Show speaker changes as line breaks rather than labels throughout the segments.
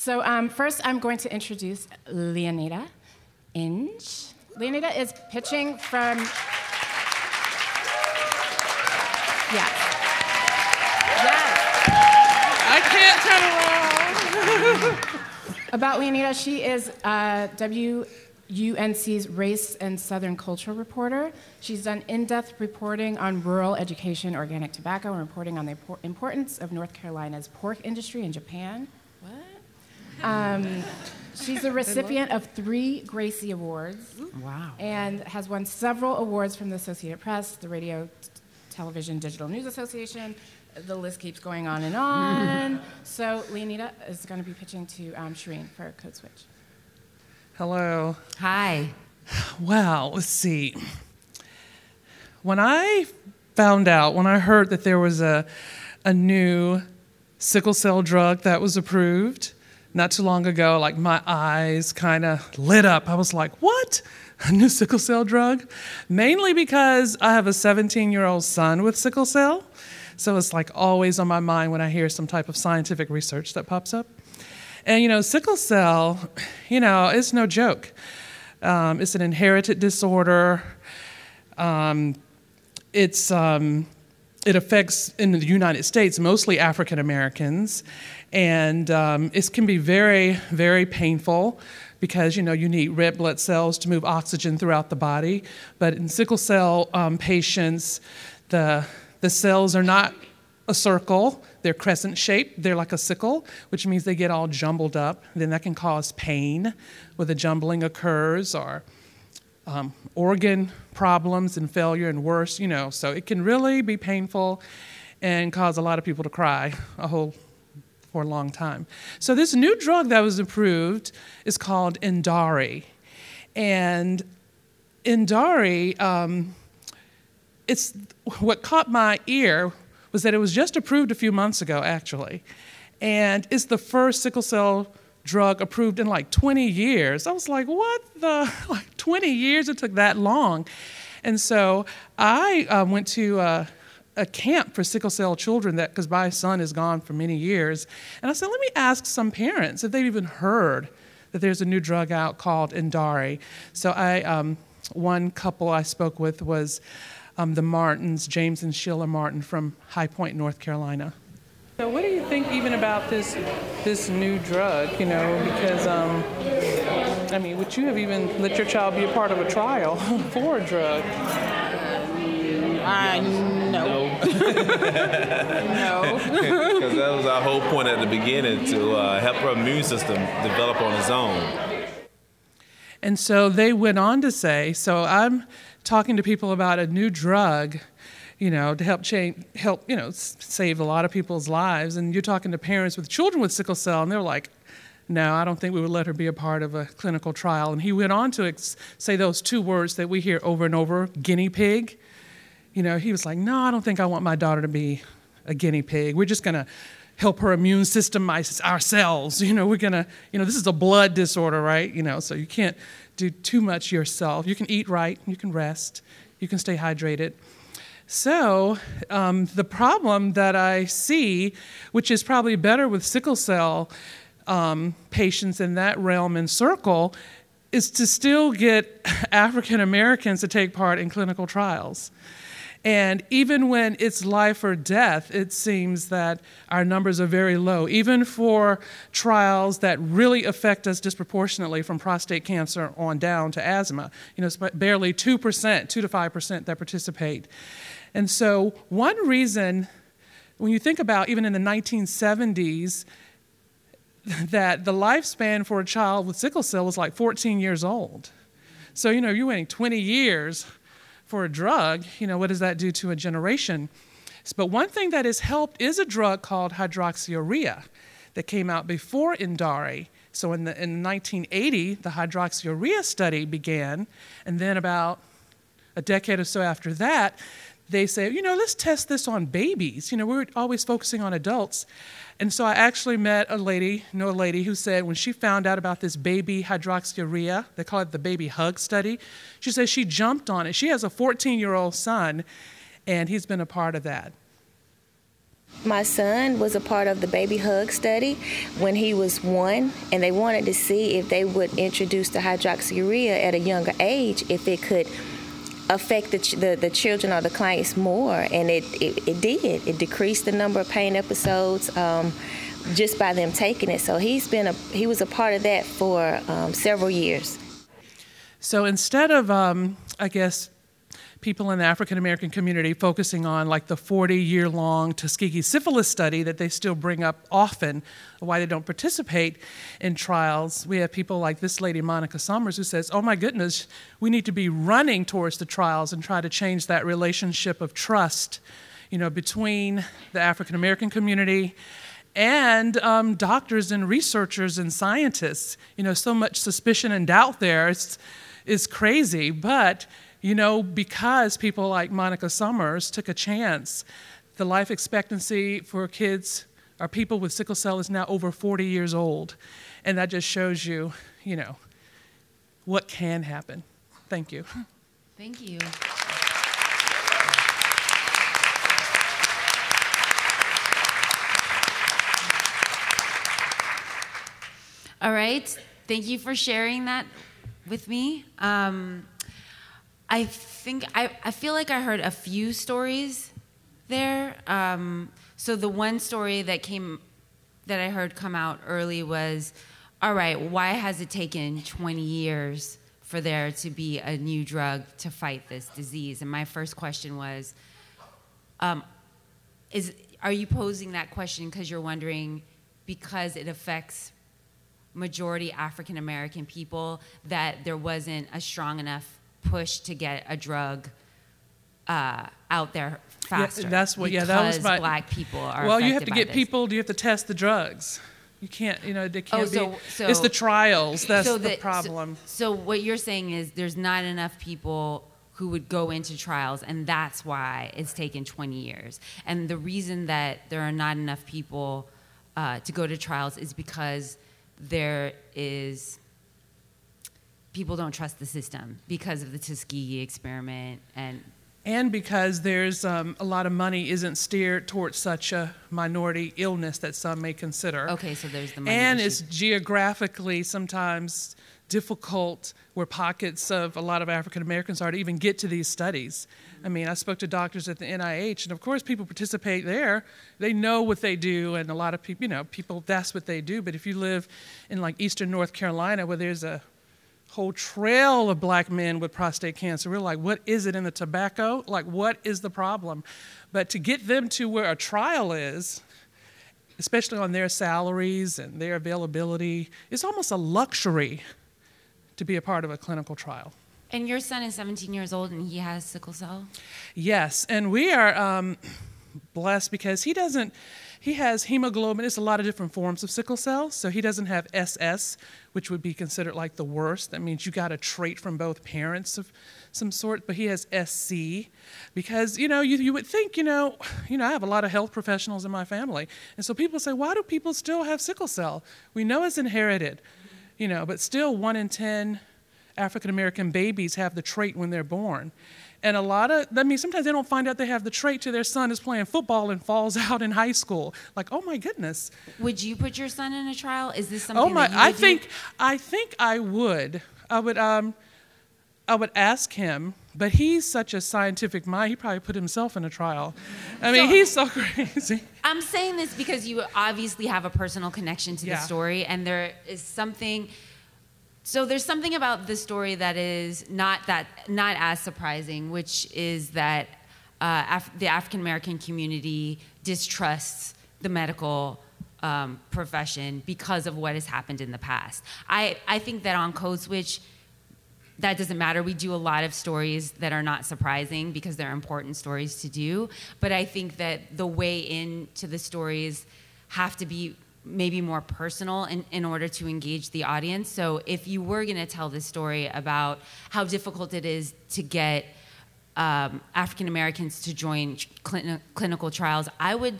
So um, first, I'm going to introduce Leoneda Inge. Leoneda is pitching from. Yes. Yes.
I can't turn around.
About Leonida, she is uh, WUNC's Race and Southern Culture reporter. She's done in depth reporting on rural education, organic tobacco, and reporting on the importance of North Carolina's pork industry in Japan. What? Um, she's a recipient of three Gracie Awards.
Wow.
And has won several awards from the Associated Press, the Radio, Television, Digital News Association, the list keeps going on and on. so Leoneda is going to be pitching to um, Shereen for Code Switch.
Hello.
Hi.
Well, let's see. When I found out, when I heard that there was a, a new sickle cell drug that was approved not too long ago, like my eyes kind of lit up. I was like, what? A new sickle cell drug? Mainly because I have a 17 year old son with sickle cell. So it's like always on my mind when I hear some type of scientific research that pops up. And you know, sickle cell, you know, it's no joke. Um, it's an inherited disorder. Um, it's um, it affects in the United States mostly African Americans, and um, it can be very very painful because you know you need red blood cells to move oxygen throughout the body. But in sickle cell um, patients, the the cells are not a circle, they're crescent shaped, they're like a sickle, which means they get all jumbled up. Then that can cause pain where the jumbling occurs or um, organ problems and failure and worse, you know. So it can really be painful and cause a lot of people to cry a whole for a long time. So this new drug that was approved is called Endari. And Endari, um, it's what caught my ear was that it was just approved a few months ago, actually. And it's the first sickle cell drug approved in like 20 years. I was like, what the? Like 20 years? It took that long. And so I uh, went to uh, a camp for sickle cell children that because my son is gone for many years. And I said, let me ask some parents if they've even heard that there's a new drug out called Endari. So I, um, one couple I spoke with was um, the Martins, James and Sheila Martin from High Point, North Carolina. So, what do you think even about this this new drug? You know, because um, I mean, would you have even let your child be a part of a trial for a drug?
I no. No. no.
Because that was our whole point at the beginning to uh, help her immune system develop on its own.
And so they went on to say, so I'm talking to people about a new drug, you know, to help change, help, you know, save a lot of people's lives. And you're talking to parents with children with sickle cell, and they're like, no, I don't think we would let her be a part of a clinical trial. And he went on to ex- say those two words that we hear over and over guinea pig. You know, he was like, no, I don't think I want my daughter to be a guinea pig. We're just going to help her immune system ourselves. You know, we're going to, you know, this is a blood disorder, right? You know, so you can't do too much yourself. You can eat right, you can rest, you can stay hydrated. So, um, the problem that I see, which is probably better with sickle cell um, patients in that realm and circle, is to still get African Americans to take part in clinical trials. And even when it's life or death, it seems that our numbers are very low, even for trials that really affect us disproportionately from prostate cancer on down to asthma. You know, it's barely 2%, 2 to 5% that participate. And so, one reason, when you think about even in the 1970s, that the lifespan for a child with sickle cell was like 14 years old. So, you know, you're waiting 20 years for a drug, you know, what does that do to a generation? But one thing that has helped is a drug called hydroxyurea that came out before Endari. So in, the, in 1980, the hydroxyurea study began, and then about a decade or so after that, they say, you know, let's test this on babies. You know, we're always focusing on adults. And so I actually met a lady, know a lady who said when she found out about this baby hydroxyurea, they call it the baby hug study, she says she jumped on it. She has a 14 year old son, and he's been a part of that.
My son was a part of the baby hug study when he was one, and they wanted to see if they would introduce the hydroxyurea at a younger age, if it could affect the, the, the children or the clients more, and it, it, it did. It decreased the number of pain episodes um, just by them taking it. So he's been a he was a part of that for um, several years.
So instead of, um, I guess, people in the African American community focusing on like the 40 year long Tuskegee syphilis study that they still bring up often, why they don't participate in trials. We have people like this lady, Monica Summers, who says, Oh my goodness, we need to be running towards the trials and try to change that relationship of trust you know, between the African American community and um, doctors and researchers and scientists. You know, so much suspicion and doubt there is, is crazy. But, you know, because people like Monica Summers took a chance, the life expectancy for kids or people with sickle cell is now over 40 years old. And that just shows you, you know, what can happen. Thank you.
Thank you. All right. Thank you for sharing that with me. Um, I think I, I feel like I heard a few stories there. Um, so the one story that came that I heard come out early was, all right, why has it taken 20 years for there to be a new drug to fight this disease? And my first question was, um, is are you posing that question because you're wondering because it affects majority African American people that there wasn't a strong enough push to get a drug uh, out there faster.
Yeah, that's what. Yeah, that was my.
black people are.
Well, you have to get
this.
people. You have to test the drugs. You can't. You know, they can't
Oh, so-
be.
so-
it's the trials. That's
So
the
so-
problem.
So, what you're saying is there's not enough people who would go into trials, and that's why it's taken 20 years. And the reason that there are not enough people uh, to go to trials is because there is people don't trust the system because of the Tuskegee experiment and
and because there's um, a lot of money isn't steered towards such a minority illness that some may consider.
okay, so there's the money
and
issue.
it's geographically sometimes difficult where pockets of a lot of African Americans are to even get to these studies. I mean, I spoke to doctors at the NIH, and of course, people participate there. They know what they do, and a lot of people, you know, people, that's what they do. But if you live in like eastern North Carolina, where there's a whole trail of black men with prostate cancer. We're like, what is it in the tobacco? Like, what is the problem? But to get them to where a trial is, especially on their salaries and their availability, it's almost a luxury to be a part of a clinical trial.
and your son is 17 years old and he has sickle cell?
Yes, and we are um, blessed because he doesn't, he has hemoglobin. It's a lot of different forms of sickle cell. So he doesn't have SS, which would be considered like the worst. That means you got a trait from both parents of some sort, but he has SC because, you know, you, you would think, you know, you know, I have a lot of health professionals in my family. And so people say, why do people still have sickle cell? We know it's inherited, you know, but still one in 10 African American babies have the trait when they're born. And a lot of, I mean, sometimes they don't find out they have the trait to their son is playing football and falls out in high school. Like, oh my goodness.
Would you put your son in a trial? Is this something
Oh my, I
would do?
think, I think I would. I would, um, I would ask him, but he's such a scientific mind. He probably put himself in a trial. I mean,
So-
he's so crazy.
I'm saying this because you obviously have a personal connection to
Yeah.
the story, and there is something. So there's something about the story that is not that not as surprising, which is that uh, Af- the African American community distrusts the medical um, profession because of what has happened in the past. I, I think that on Code Switch, that doesn't matter. We do a lot of stories that are not surprising because they're important stories to do. But I think that the way into the stories have to be maybe more personal in, in order to engage the audience. So if you were going to tell this story about how difficult it is to get um, African Americans to join clin- clinical trials, I would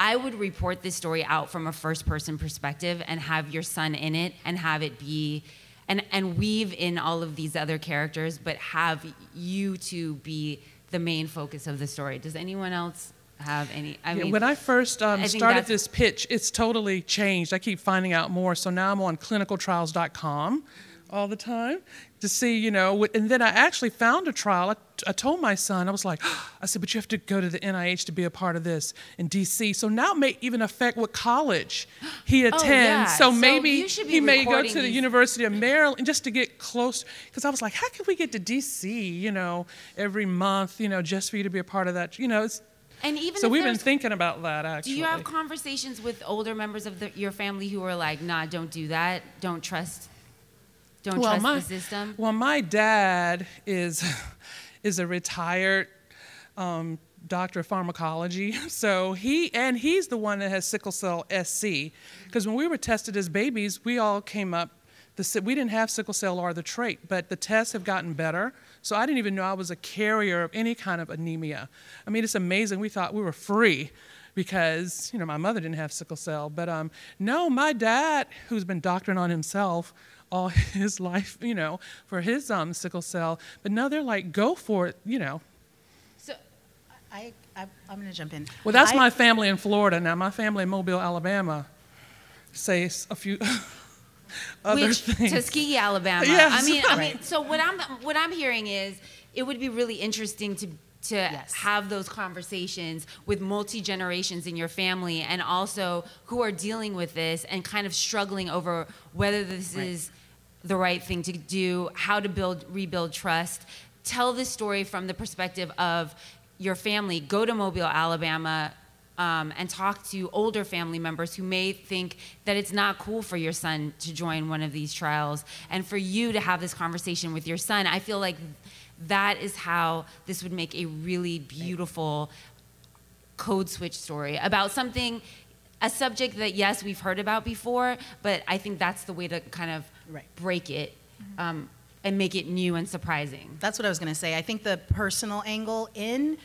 I would report this story out from a first person perspective and have your son in it and have it be and and weave in all of these other characters but have you to be the main focus of the story. Does anyone else have any. I
Yeah,
mean,
when I first um,
I
started this pitch, it's totally changed. I keep finding out more. So now I'm on clinicaltrials.com all the time to see, you know, and then I actually found a trial. I, I told my son, I was like, I said, but you have to go to the NIH to be a part of this in DC. So now it may even affect what college he attends.
Oh, yeah.
So
So
maybe
you should be
he may go to the
these-
University of Maryland just to get close. Because I was like, how can we get to DC, you know, every month, you know, just for you to be a part of that? You know, it's,
and even
so we've been thinking about that actually.
Do you have conversations with older members of the, your family who are like, nah, don't do that, don't trust, don't trust
my,
the system?
Well, my dad is is a retired um, doctor of pharmacology, so he and he's the one that has sickle cell SC. Because when we were tested as babies, we all came up. The, we didn't have sickle cell or the trait, but the tests have gotten better. So I didn't even know I was a carrier of any kind of anemia. I mean, it's amazing. We thought we were free because you know my mother didn't have sickle cell, but um, no, my dad, who's been doctoring on himself all his life, you know, for his um, sickle cell, but now they're like, go for it, you know.
So,
I, I, I'm going to jump in.
Well, that's
I-
my family in Florida now. My family in Mobile, Alabama, say a few other
which
things.
Tuskegee, Alabama.
Yes.
I mean, I mean, so what I'm what I'm hearing is it would be really interesting to to
Yes.
have those conversations with multi generations in your family and also who are dealing with this and kind of struggling over whether this
Right.
is the right thing to do, how to build rebuild trust. Tell the story from the perspective of your family. Go to Mobile, Alabama, um, and talk to older family members who may think that it's not cool for your son to join one of these trials, and for you to have this conversation with your son. I feel like that is how this would make a really beautiful code switch story about something a subject that yes we've heard about before but i think that's the way to kind of
Right.
break it um, and make it new and surprising
That's what I was going to say. I think the personal angle in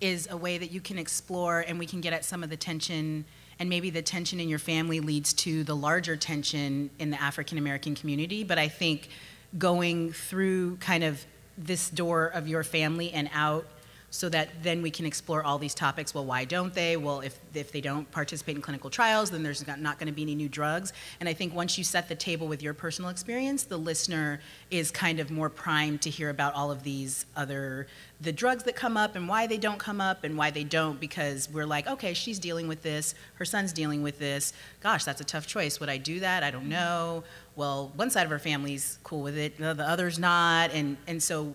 is a way that you can explore and we can get at some of the tension and maybe the tension in your family leads to the larger tension in the African American community, but I think going through kind of this door of your family and out so that then we can explore all these topics. Well, why don't they? Well, if, if they don't participate in clinical trials, then there's not, going to be any new drugs. And I think once you set the table with your personal experience, the listener is kind of more primed to hear about all of these other the drugs that come up and why they don't come up and why they don't because we're like, okay, she's dealing with this, her son's dealing with this. Gosh, that's a tough choice. Would I do that? I don't know. Well, one side of her family's cool with it, the other's not, and and so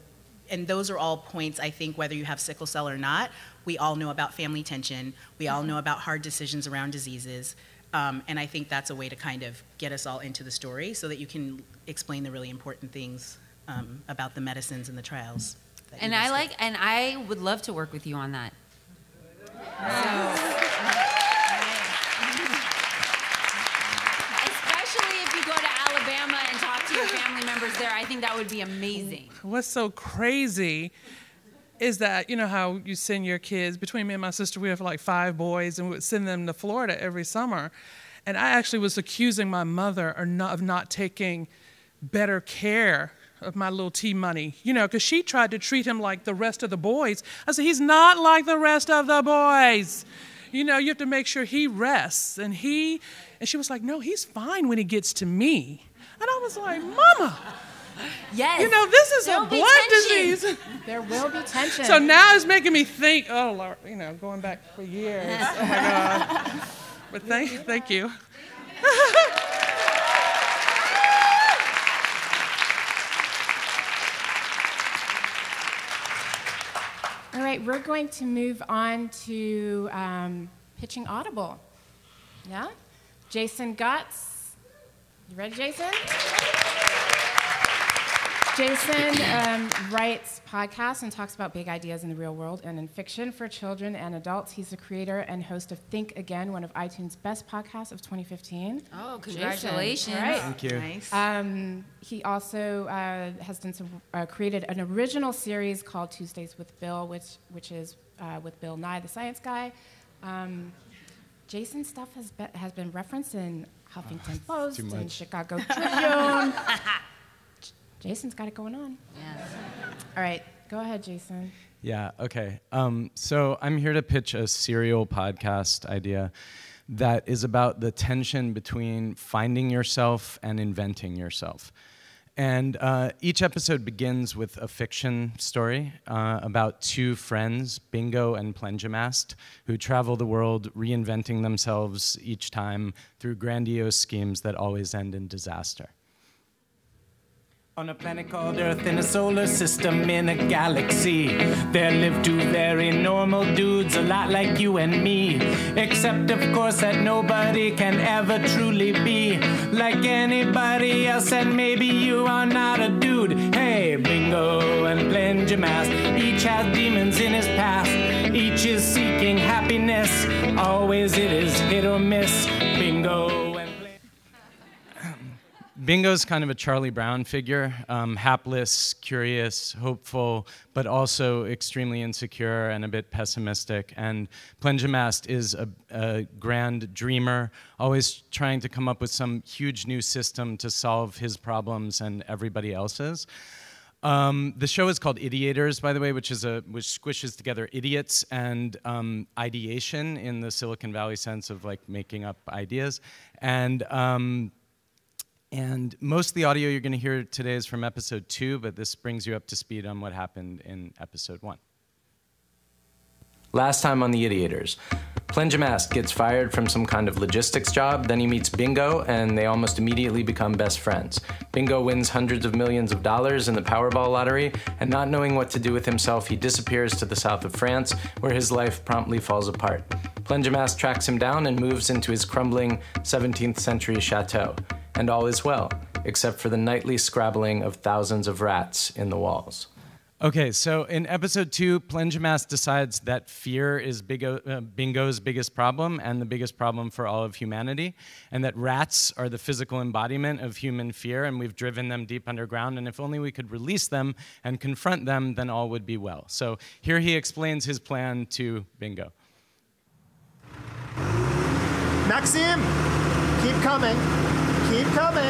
and those are all points I think whether you have sickle cell or not, we all know about family tension. We all know about hard decisions around diseases. Um, and I think that's a way to kind of get us all into the story so that you can explain the really important things um, about the medicines and the trials.
and i
listed.
like and i would love to work with you on that especially there i think that would be amazing.
What's so crazy is that you know how you send your kids between me and my sister we have like five boys and we would send them to Florida every summer. And I actually was accusing my mother of not taking better care of my little T money you know because she tried to treat him like the rest of the boys. I said he's not like the rest of the boys. You know you have to make sure he rests and he and she was like no he's fine when he gets to me and I was like mama
yes
you know, this is
There'll
a blood disease.
There will be tension.
So now it's making me think, oh, Lord, you know, going back for years. Oh, my God. But thank, thank you.
All right, we're going to move on to um, pitching Audible. Yeah? Jason Gots. You ready, Jason? Jason um, writes podcasts and talks about big ideas in the real world and in fiction for children and adults. He's the creator and host of Think Again, one of iTunes' best podcasts of 2015.
oh
Jason,
congratulations
all right.
Thank you.
Nice.
Um, he also uh, has done some, uh, created an original series called Tuesdays with Bill, which, which is uh, with Bill Nye, the science guy. Um, Jason's stuff has, be, has been referenced in Huffington Post
too
and
much.
Chicago Tribune. Jason's got it going on.
Yes.
All right, go ahead, Jason.
Yeah, okay. Um, so I'm here to pitch a serial podcast idea that is about the tension between finding yourself and inventing yourself. And uh, each episode begins with a fiction story uh, about two friends, Bingo and Plenjamast, who travel the world reinventing themselves each time through grandiose schemes that always end in disaster. On a planet called Earth in a solar system in a galaxy, there live two very normal dudes, a lot like you and me. Except, of course, that nobody can ever truly be like anybody else, and maybe you are not a dude. Hey, Bingo and Plenjamast, each has demons in his past. Each is seeking happiness, always it is hit or miss. Bingo Bingo's kind of a Charlie Brown figure, um, hapless, curious, hopeful, but also extremely insecure and a bit pessimistic. And Plenjamast is a, a grand dreamer, always trying to come up with some huge new system to solve his problems and everybody else's. Um, the show is called Ideators, by the way, which is a which squishes together idiots and um, ideation in the Silicon Valley sense of like making up ideas. And um, and most of the audio you're going to hear today is from episode two, but this brings you up to speed on what happened in episode one. Last time on the Ideators, Plenjamast gets fired from some kind of logistics job, then he meets Bingo, and they almost immediately become best friends. Bingo wins hundreds of millions of dollars in the Powerball lottery, and not knowing what to do with himself, he disappears to the south of France, where his life promptly falls apart. Plenjamast tracks him down and moves into his crumbling 17th century chateau and all is well, except for the nightly scrabbling of thousands of rats in the walls. Okay, so in episode two, Plenjamast decides that fear is Bingo, uh, Bingo's biggest problem and the biggest problem for all of humanity, and that rats are the physical embodiment of human fear, and we've driven them deep underground, and if only we could release them and confront them, then all would be well. So here he explains his plan to Bingo.
Maxim, keep coming keep coming,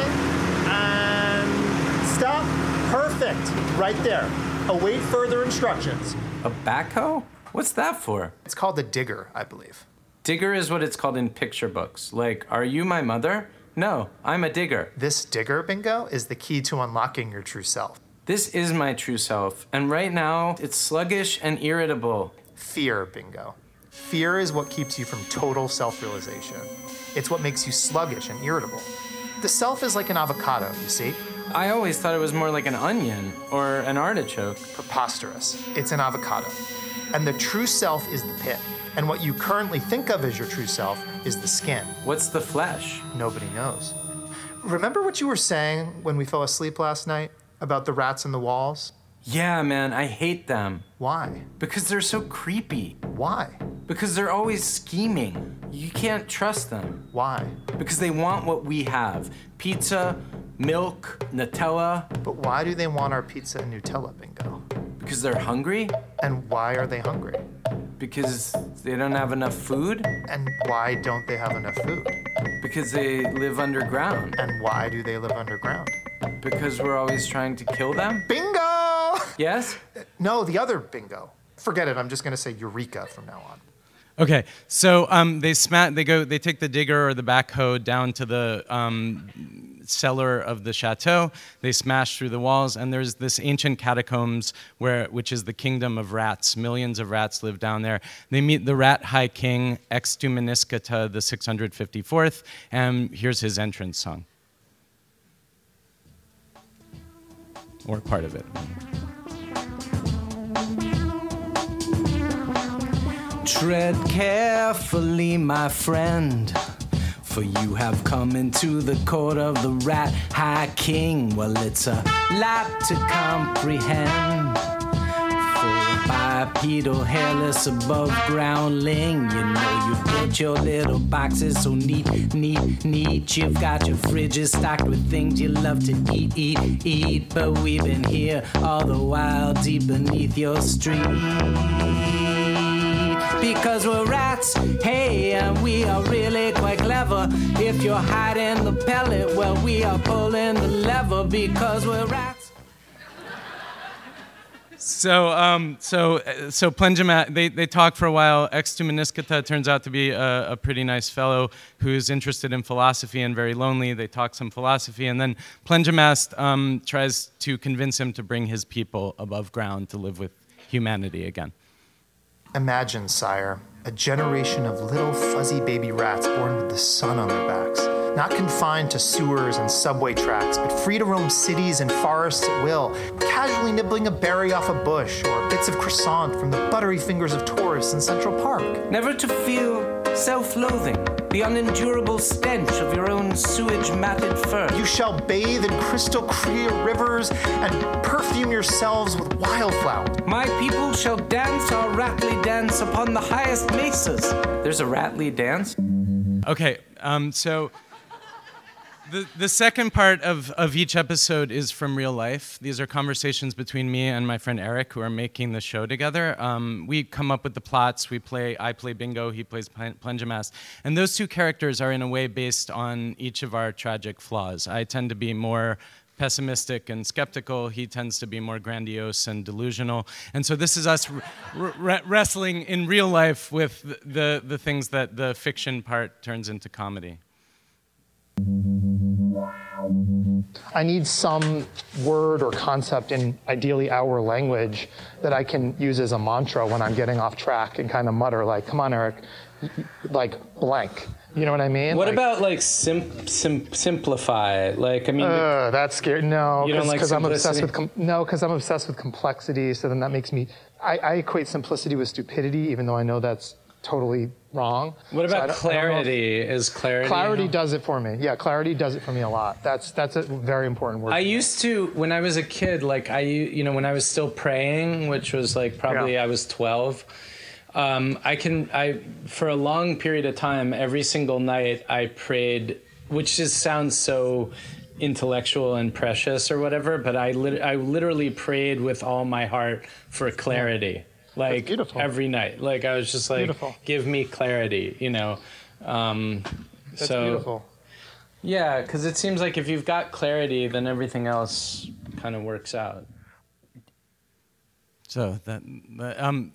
and stop. Perfect. Right there. Await further instructions.
A backhoe? What's that for?
It's called the digger, I believe.
Digger is what it's called in picture books. Like, are you my mother? No, I'm a digger.
This digger, Bingo, is the key to unlocking your true self.
This is my true self, and right now it's sluggish and irritable.
Fear, Bingo. Fear is what keeps you from total self realization. It's what makes you sluggish and irritable. The self is like an avocado, you see?
I always thought it was more like an onion or an artichoke.
Preposterous. It's an avocado. And the true self is the pit. And what you currently think of as your true self is the skin.
What's the flesh?
Nobody knows. Remember what you were saying when we fell asleep last night about the rats in the walls?
Yeah, man, I hate them.
Why?
Because they're so creepy.
Why?
Because they're always scheming. You can't trust them.
Why?
Because they want what we have pizza, milk, Nutella.
But why do they want our pizza and Nutella, Bingo?
Because they're hungry?
And why are they hungry?
Because they don't have enough food?
And why don't they have enough food?
Because they live underground.
And why do they live underground?
Because we're always trying to kill them?
Bingo!
Yes?
No, the other bingo. Forget it. I'm just going to say Eureka from now on.
Okay, so um, they sma- they go, they take the digger or the backhoe down to the um, cellar of the chateau. They smash through the walls, and there's this ancient catacombs where, which is the kingdom of rats. Millions of rats live down there. They meet the rat high king Extuminiscata the 654th, and here's his entrance song, or part of it. Tread carefully, my friend, for you have come into the court of the Rat High King. Well, it's a lot to comprehend. For a bipedal, hairless, above groundling, you know you built your little boxes so neat, neat, neat. You've got your fridges stocked with things you love to eat, eat, eat. But we've been here all the while, deep beneath your street because we're rats. Hey, and we are really quite clever. If you're hiding the pellet, well, we are pulling the lever because we're rats. So, um, so, so Plenjamat, they, they talk for a while. Extumeniskata turns out to be a, a, pretty nice fellow who's interested in philosophy and very lonely. They talk some philosophy, and then Plenjamast um, tries to convince him to bring his people above ground to live with humanity again.
Imagine, sire, a generation of little fuzzy baby rats born with the sun on their backs, not confined to sewers and subway tracks, but free to roam cities and forests at will, casually nibbling a berry off a bush or bits of croissant from the buttery fingers of tourists in Central Park.
Never to feel self loathing, the unendurable stench of your own sewage matted fur.
You shall bathe in crystal clear rivers and perfume yourselves with wildflower.
My people shall dance our ratly dance upon the highest mesas. There's a ratly dance?
Okay, um, so the, the second part of, of each episode is from real life. These are conversations between me and my friend Eric, who are making the show together. Um, we come up with the plots. We play. I play bingo. He plays Plenjamas, and those two characters are in a way based on each of our tragic flaws. I tend to be more pessimistic and skeptical. He tends to be more grandiose and delusional. And so this is us wrestling in real life with the, the things that the fiction part turns into comedy.
I need some word or concept in ideally our language that I can use as a mantra when I'm getting off track and kind of mutter like, "Come on, Eric," like blank. You know what I mean?
What
like,
about like sim, sim, simplify? Like I mean,
uh, that's scary. No,
because like
I'm obsessed with com- no, because I'm obsessed with complexity. So then that makes me. I, I equate simplicity with stupidity, even though I know that's totally wrong.
What about so clarity? Is clarity?
Clarity does it for me. Yeah, clarity does it for me a lot. That's that's a very important word.
I used to when I was a kid, like I you know when I was still praying, which was like probably yeah. I was 12. Um, I can I for a long period of time, every single night I prayed, which just sounds so intellectual and precious or whatever, but I lit- I literally prayed with all my heart for clarity. Yeah like every night. Like I was just like, beautiful. give me clarity, you know. Um,
That's
so,
beautiful.
Yeah, because it seems like if you've got clarity, then everything else kind of works out.
So that, um,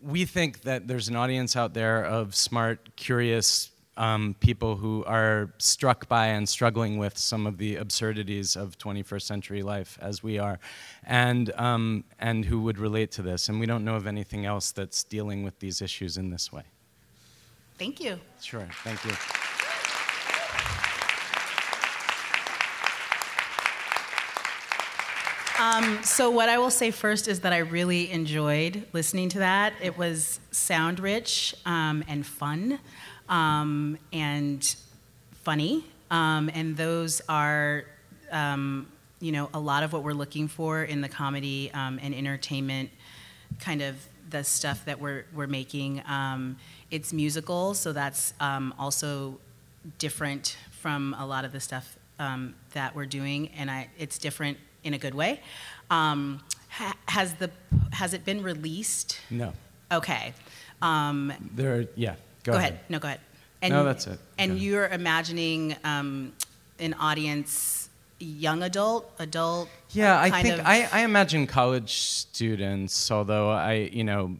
we think that there's an audience out there of smart, curious um, people who are struck by and struggling with some of the absurdities of 21st century life as we are, and, um, and who would relate to this. And we don't know of anything else that's dealing with these issues in this way.
Thank you.
Sure, thank you.
Um, so what I will say first is that I really enjoyed listening to that. It was sound rich um, and fun um, and funny. Um, and those are, um, you know, a lot of what we're looking for in the comedy um, and entertainment kind of the stuff that we're, we're making. Um, it's musical, so that's um, also different from a lot of the stuff that we're doing, and I, it's different in a good way. Ha- has the has it been released?
No.
Okay.
there, yeah.
Go,
go
ahead.
ahead.
No, go ahead.
And, no, that's it.
And you're imagining um, an audience, young adult, adult.
Yeah,
I
think
of...
I, I imagine college students. Although I, you know,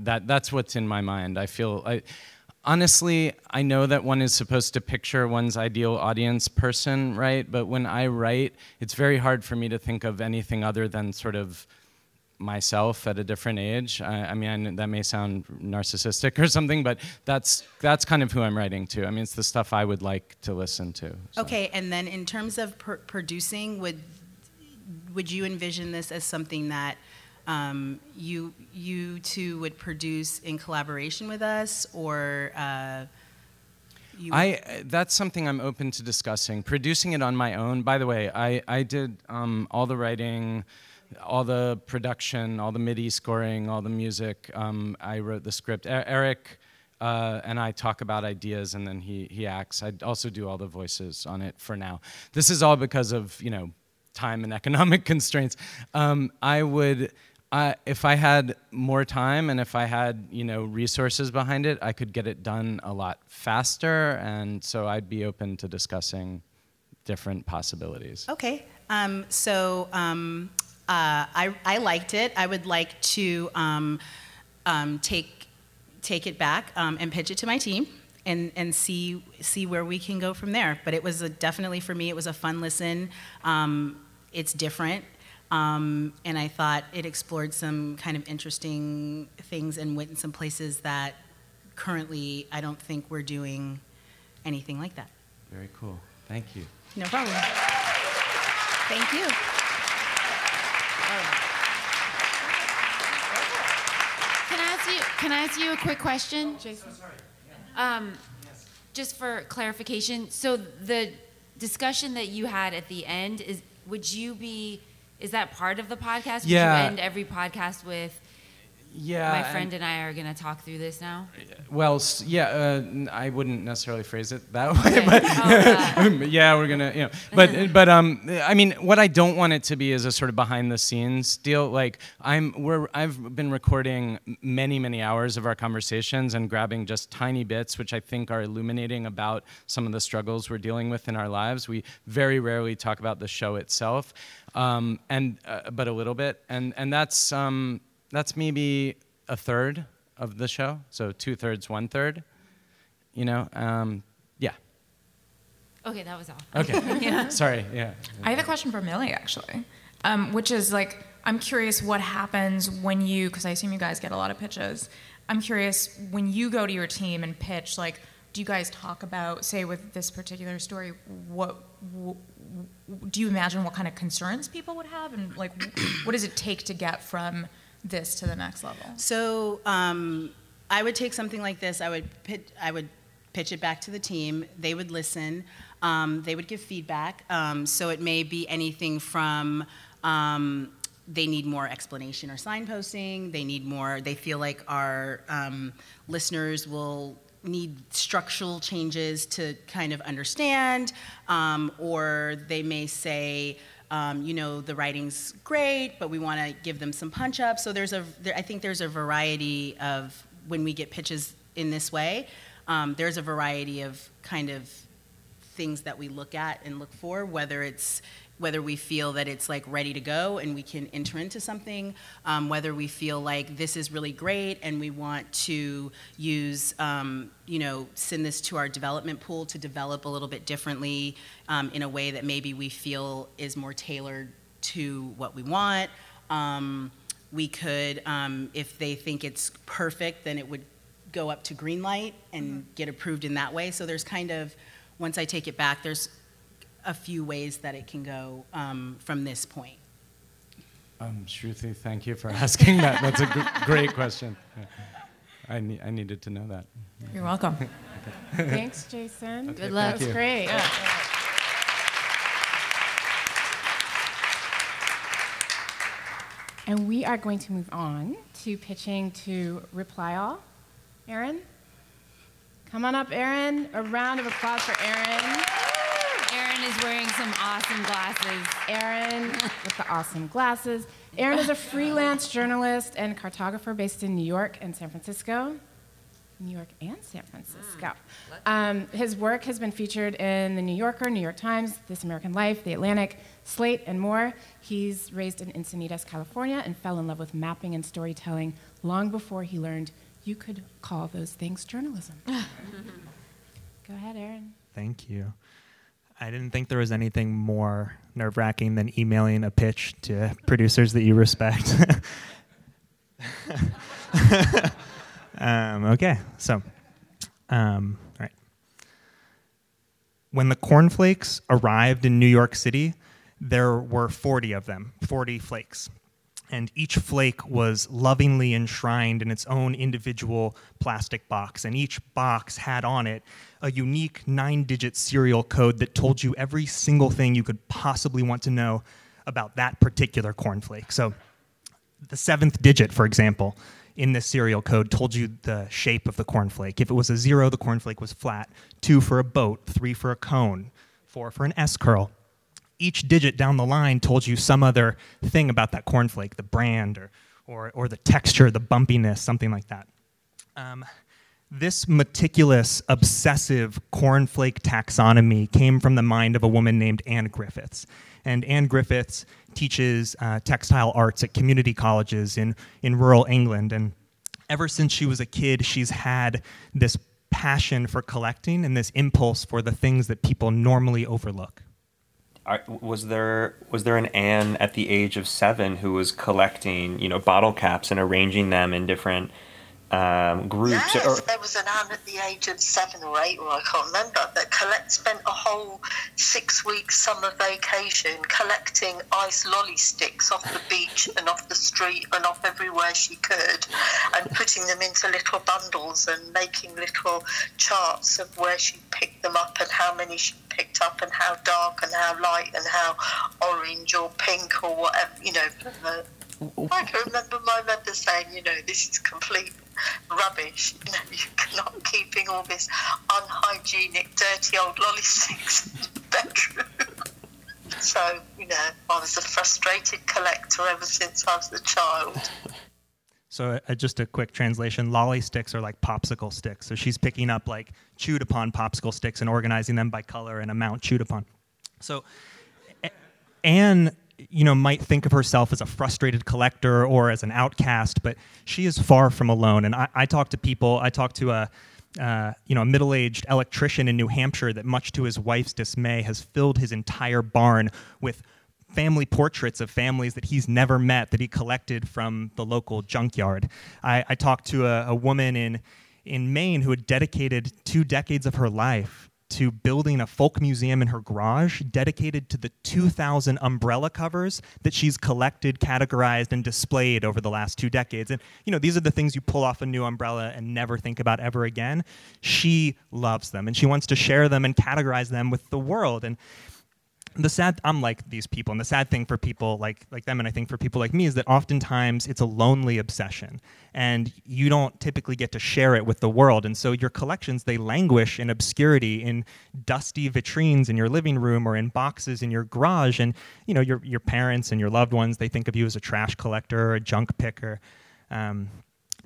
that that's what's in my mind. I feel I honestly, I know that one is supposed to picture one's ideal audience person, right? But when I write, it's very hard for me to think of anything other than sort of myself at a different age. I, I mean, I, that may sound narcissistic or something, but that's that's kind of who I'm writing to. I mean, it's the stuff I would like to listen to.
So. Okay, and then in terms of pr- producing, would would you envision this as something that um, you you two would produce in collaboration with us, or? Uh,
I that's something I'm open to discussing. Producing it on my own. By the way, I I did um, all the writing all the production, all the MIDI scoring, all the music. Um, I wrote the script. E- Eric uh, and I talk about ideas, and then he he acts. I also do all the voices on it for now. This is all because of you know time and economic constraints. Um, I would. Uh, if I had more time and if I had, you know, resources behind it, I could get it done a lot faster, and so I'd be open to discussing different possibilities.
Okay, um, so um, uh, I, I liked it. I would like to um, um, take, take it back um, and pitch it to my team and, and see, see where we can go from there. But it was a, definitely for me, it was a fun listen. Um, it's different. Um, and I thought it explored some kind of interesting things and went in some places that currently I don't think we're doing anything like that.
Very cool. Thank you.
No problem. Thank you.
Can I ask you? Can I ask you a quick question?
Jason.
Um, just for clarification, so the discussion that you had at the end is, would you be, is that part of the podcast? Would
Yeah.
you end every podcast with,
Yeah.
my friend and I are going to talk through this now?
Well, yeah, uh, I wouldn't necessarily phrase it that way,
Okay.
but
Oh, uh,
yeah, we're gonna, you know, but but um, I mean, what I don't want it to be is a sort of behind the scenes deal. Like I'm, we're, I've been recording many many hours of our conversations and grabbing just tiny bits, which I think are illuminating about some of the struggles we're dealing with in our lives. We very rarely talk about the show itself, um, and uh, but a little bit, and and that's um, that's maybe a third of the show, so two thirds, one third. You know, um, yeah.
okay, that was all.
Okay.
Yeah.
Sorry. Yeah.
I have a question for Millie actually, um, which is like I'm curious what happens when you because I assume you guys get a lot of pitches. I'm curious when you go to your team and pitch like. Do you guys talk about, say, with this particular story, what w- w- do you imagine what kind of concerns people would have, and like, what does it take to get from this to the next level?
So um, I would take something like this. I would pitch, I would pitch it back to the team. They would listen. Um, they would give feedback. Um, so it may be anything from um, they need more explanation or signposting. They need more. They feel like our um, listeners will need structural changes to kind of understand, um, or they may say, um, you know, the writing's great, but we want to give them some punch up. So there's a, there, I think there's a variety of when we get pitches in this way, um, there's a variety of kind of things that we look at and look for, whether it's whether we feel that it's like ready to go and we can enter into something, um, whether we feel like this is really great and we want to use, um, you know, send this to our development pool to develop a little bit differently um, in a way that maybe we feel is more tailored to what we want. Um, we could, um, if they think it's perfect, then it would go up to green light and get approved in that way. So there's kind of, once I take it back, there's a few ways that it can go um, from this point.
Um, Sruthi, thank you for asking that. That's a great question. I, ne- I needed to know that.
You're welcome.
Thanks, Jason.
Okay,
Good luck.
thank
That's
you.
great. And we are going to move on to pitching to Reply All. Aaron? Come on up, Aaron. A round of applause for Aaron.
Aaron is wearing some awesome glasses.
Aaron with the awesome glasses. Aaron is a freelance journalist and cartographer based in New York and San Francisco. New York and San Francisco. Um, his work has been featured in The New Yorker, New York Times, This American Life, The Atlantic, Slate, and more. He's raised in Encinitas, California, and fell in love with mapping and storytelling long before he learned you could call those things journalism. Go ahead, Aaron.
Thank you. I didn't think there was anything more nerve wracking than emailing a pitch to producers that you respect. um, okay, so, um, all right. When the cornflakes arrived in New York City, there were 40 of them, 40 flakes. And each flake was lovingly enshrined in its own individual plastic box. And each box had on it a unique nine digit serial code that told you every single thing you could possibly want to know about that particular cornflake. So, the seventh digit, for example, in this serial code told you the shape of the cornflake. If it was a zero, the cornflake was flat. Two for a boat, three for a cone, four for an S curl. Each digit down the line told you some other thing about that cornflake, the brand or, or, or the texture, the bumpiness, something like that. Um, this meticulous, obsessive cornflake taxonomy came from the mind of a woman named Anne Griffiths. And Anne Griffiths teaches uh, textile arts at community colleges in, in rural England. And ever since she was a kid, she's had this passion for collecting and this impulse for the things that people normally overlook.
Was there was there an Anne at the age of seven who was collecting you know bottle caps and arranging them in different um, groups?
Yes,
or,
there was an Anne at the age of seven or eight, or I can't remember, that collect spent a whole six week summer vacation collecting ice lolly sticks off the beach and off the street and off everywhere she could, and putting them into little bundles and making little charts of where she picked them up and how many she picked up and how dark and how light and how orange or pink or whatever, you know. I can remember my mother saying, you know, this is complete rubbish. You know, you're not keeping all this unhygienic, dirty old lolly sticks in the bedroom. so, you know, I was a frustrated collector ever since I was a child.
So, uh, just a quick translation lolly sticks are like popsicle sticks. So, she's picking up like chewed upon popsicle sticks and organizing them by color and amount chewed upon. So, Anne you know, might think of herself as a frustrated collector or as an outcast, but she is far from alone. And I, I talk to people, I talk to a, uh, you know, a middle-aged electrician in New Hampshire that, much to his wife's dismay, has filled his entire barn with family portraits of families that he's never met that he collected from the local junkyard. I, I talked to a, a woman in in Maine who had dedicated two decades of her life to building a folk museum in her garage dedicated to the 2,000 umbrella covers that she's collected, categorized, and displayed over the last two decades. And, you know, these are the things you pull off a new umbrella and never think about ever again. She loves them and she wants to share them and categorize them with the world. And the sad i'm like these people and the sad thing for people like like them and i think for people like me is that oftentimes it's a lonely obsession and you don't typically get to share it with the world and so your collections they languish in obscurity in dusty vitrines in your living room or in boxes in your garage and you know your your parents and your loved ones they think of you as a trash collector or a junk picker. Um,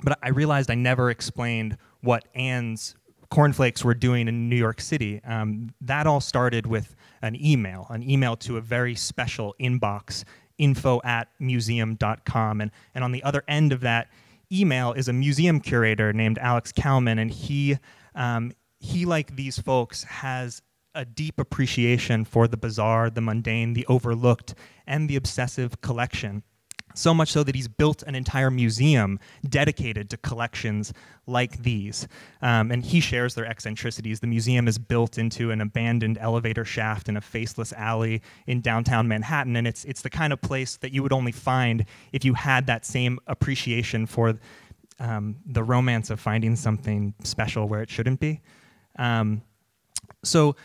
but i realized i never explained what anne's cornflakes were doing in new york city. Um, that all started with an email, an email to a very special inbox, info at museum.com. And, and on the other end of that email is a museum curator named Alex Kalman, and he, um, he like these folks, has a deep appreciation for the bizarre, the mundane, the overlooked, and the obsessive collection. So much so that he's built an entire museum dedicated to collections like these. Um, and he shares their eccentricities. The museum is built into an abandoned elevator shaft in a faceless alley in downtown Manhattan. And it's, it's the kind of place that you would only find if you had that same appreciation for um, the romance of finding something special where it shouldn't be. Um, so,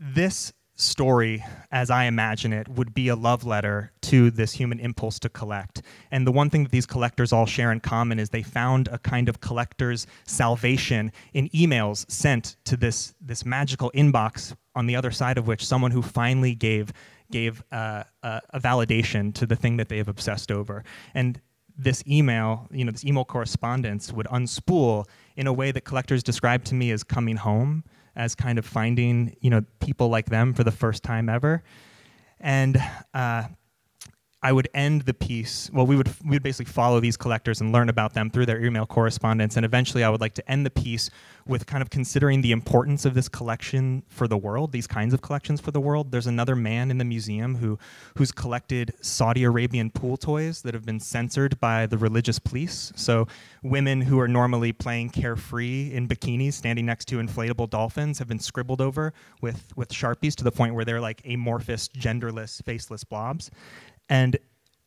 this story, as I imagine it, would be a love letter to this human impulse to collect. And the one thing that these collectors all share in common is they found a kind of collector's salvation in emails sent to this, this magical inbox on the other side of which someone who finally gave gave uh, a, a validation to the thing that they have obsessed over. And this email, you know, this email correspondence would unspool in a way that collectors describe to me as coming home as kind of finding you know people like them for the first time ever, and uh, I would end the piece. Well, we would we would basically follow these collectors and learn about them through their email correspondence, and eventually, I would like to end the piece with kind of considering the importance of this collection for the world, these kinds of collections for the world. There's another man in the museum who who's collected Saudi Arabian pool toys that have been censored by the religious police. So women who are normally playing carefree in bikinis, standing next to inflatable dolphins, have been scribbled over with with sharpies to the point where they're like amorphous, genderless, faceless blobs. And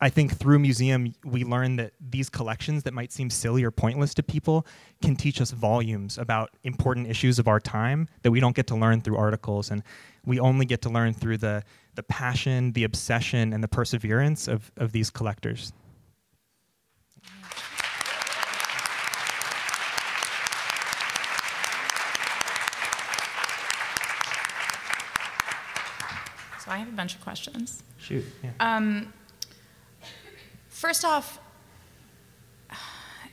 I think through museum we learn that these collections that might seem silly or pointless to people can teach us volumes about important issues of our time that we don't get to learn through articles and we only get to learn through the the passion, the obsession and the perseverance of, of these collectors.
So I have a bunch of questions.
Shoot. Yeah.
Um, first off,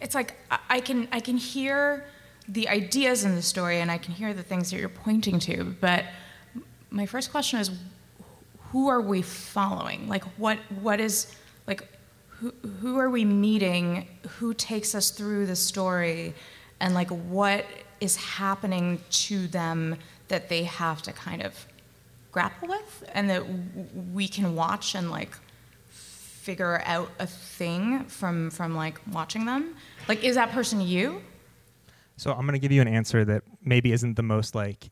it's like I can I can hear the ideas in the story, and I can hear the things that you're pointing to. But my first question is, who are we following? Like, what what is like, who who are we meeting? Who takes us through the story, and like, what is happening to them that they have to kind of grapple with, and that we can watch and like figure out a thing from from like watching them. Like, is that person you?
So I'm to give you an answer that maybe isn't the most like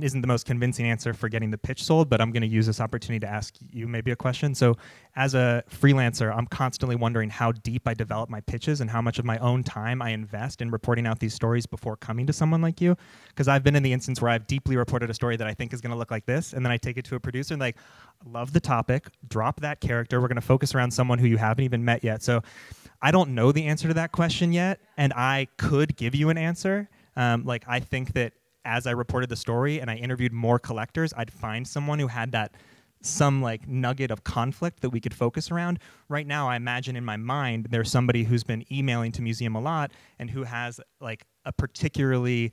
isn't the most convincing answer for getting the pitch sold, but I'm going to use this opportunity to ask you maybe a question. So, as a freelancer, I'm constantly wondering how deep I develop my pitches and how much of my own time I invest in reporting out these stories before coming to someone like you. Because I've been in the instance where I've deeply reported a story that I think is going to look like this, and then I take it to a producer and like, love the topic, drop that character. We're going to focus around someone who you haven't even met yet. So, I don't know the answer to that question yet, and I could give you an answer. Um, like I think that as I reported the story and I interviewed more collectors, I'd find someone who had that some like nugget of conflict that we could focus around. Right now, I imagine in my mind there's somebody who's been emailing to museum a lot and who has like a particularly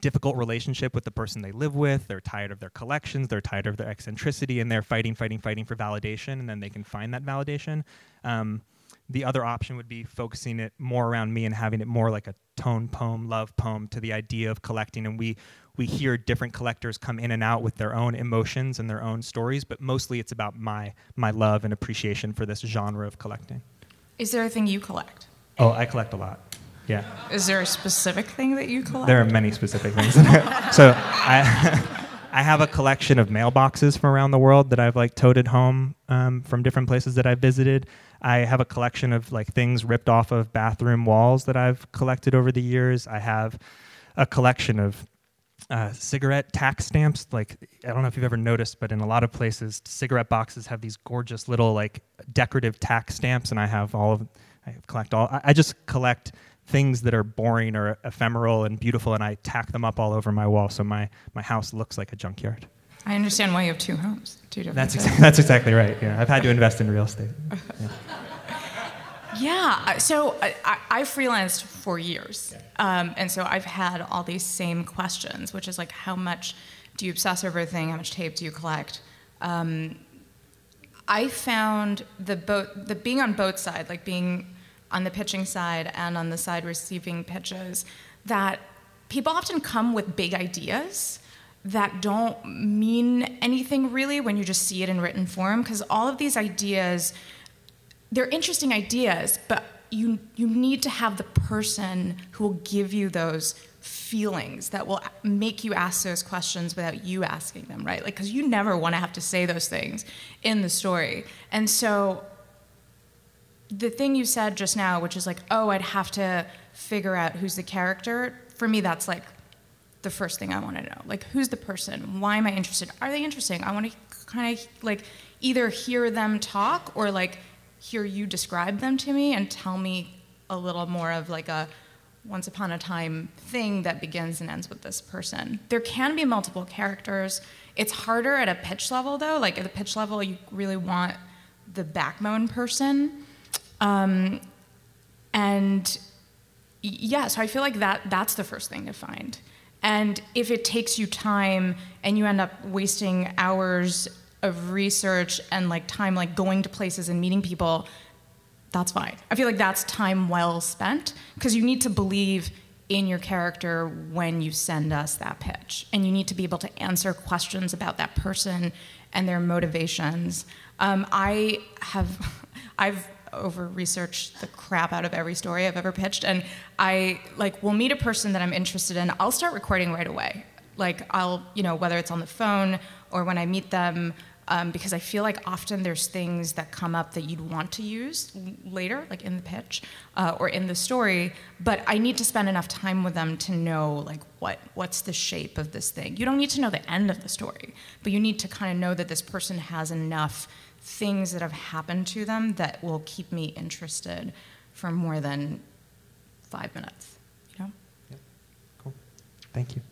difficult relationship with the person they live with. They're tired of their collections, they're tired of their eccentricity, and they're fighting, fighting, fighting for validation, and then they can find that validation. Um, the other option would be focusing it more around me and having it more like a tone poem, love poem to the idea of collecting. And we we hear different collectors come in and out with their own emotions and their own stories, but mostly it's about my my love and appreciation for this genre of collecting.
Is there a thing you collect?
Oh, I collect a lot. Yeah.
Is there a specific thing that you collect?
There are many specific things. so I I have a collection of mailboxes from around the world that I've like toted home um, from different places that I've visited. I have a collection of like things ripped off of bathroom walls that I've collected over the years. I have a collection of uh, cigarette tax stamps. Like I don't know if you've ever noticed, but in a lot of places, cigarette boxes have these gorgeous little like decorative tax stamps, and I have all of. I collect all. I, I just collect things that are boring or ephemeral and beautiful, and I tack them up all over my wall, so my my house looks like a junkyard.
I understand why you have two homes, two different.
That's exa- that's exactly right. Yeah, I've had to invest in real estate. Yeah.
Yeah, so I, I, I freelanced for years. Um, and so I've had all these same questions, which is like, how much do you obsess over a thing? How much tape do you collect? Um, I found the both, the being on both sides, like being on the pitching side and on the side receiving pitches, that people often come with big ideas that don't mean anything really when you just see it in written form, because all of these ideas they're interesting ideas, but you you need to have the person who will give you those feelings that will make you ask those questions without you asking them, right? Like cuz you never want to have to say those things in the story. And so the thing you said just now, which is like, "Oh, I'd have to figure out who's the character." For me that's like the first thing I want to know. Like who's the person? Why am I interested? Are they interesting? I want to kind of like either hear them talk or like hear you describe them to me and tell me a little more of like a once upon a time thing that begins and ends with this person. There can be multiple characters. It's harder at a pitch level though. Like at the pitch level, you really want the backbone person. Um, and yeah, so I feel like that that's the first thing to find. And if it takes you time and you end up wasting hours of research and like time like going to places and meeting people that's fine. I feel like that's time well spent because you need to believe in your character when you send us that pitch. And you need to be able to answer questions about that person and their motivations. Um, i have i've over researched the crap out of every story i've ever pitched. And i like will meet a person that i'm interested in. I'll start recording right away. Like i'll you know whether it's on the phone or when i meet them um, because I feel like often there's things that come up that you'd want to use later, like in the pitch uh, or in the story, but I need to spend enough time with them to know like what what's the shape of this thing. You don't need to know the end of the story, but you need to kind of know that this person has enough things that have happened to them that will keep me interested for more than five minutes. You know?
Cool. Thank you.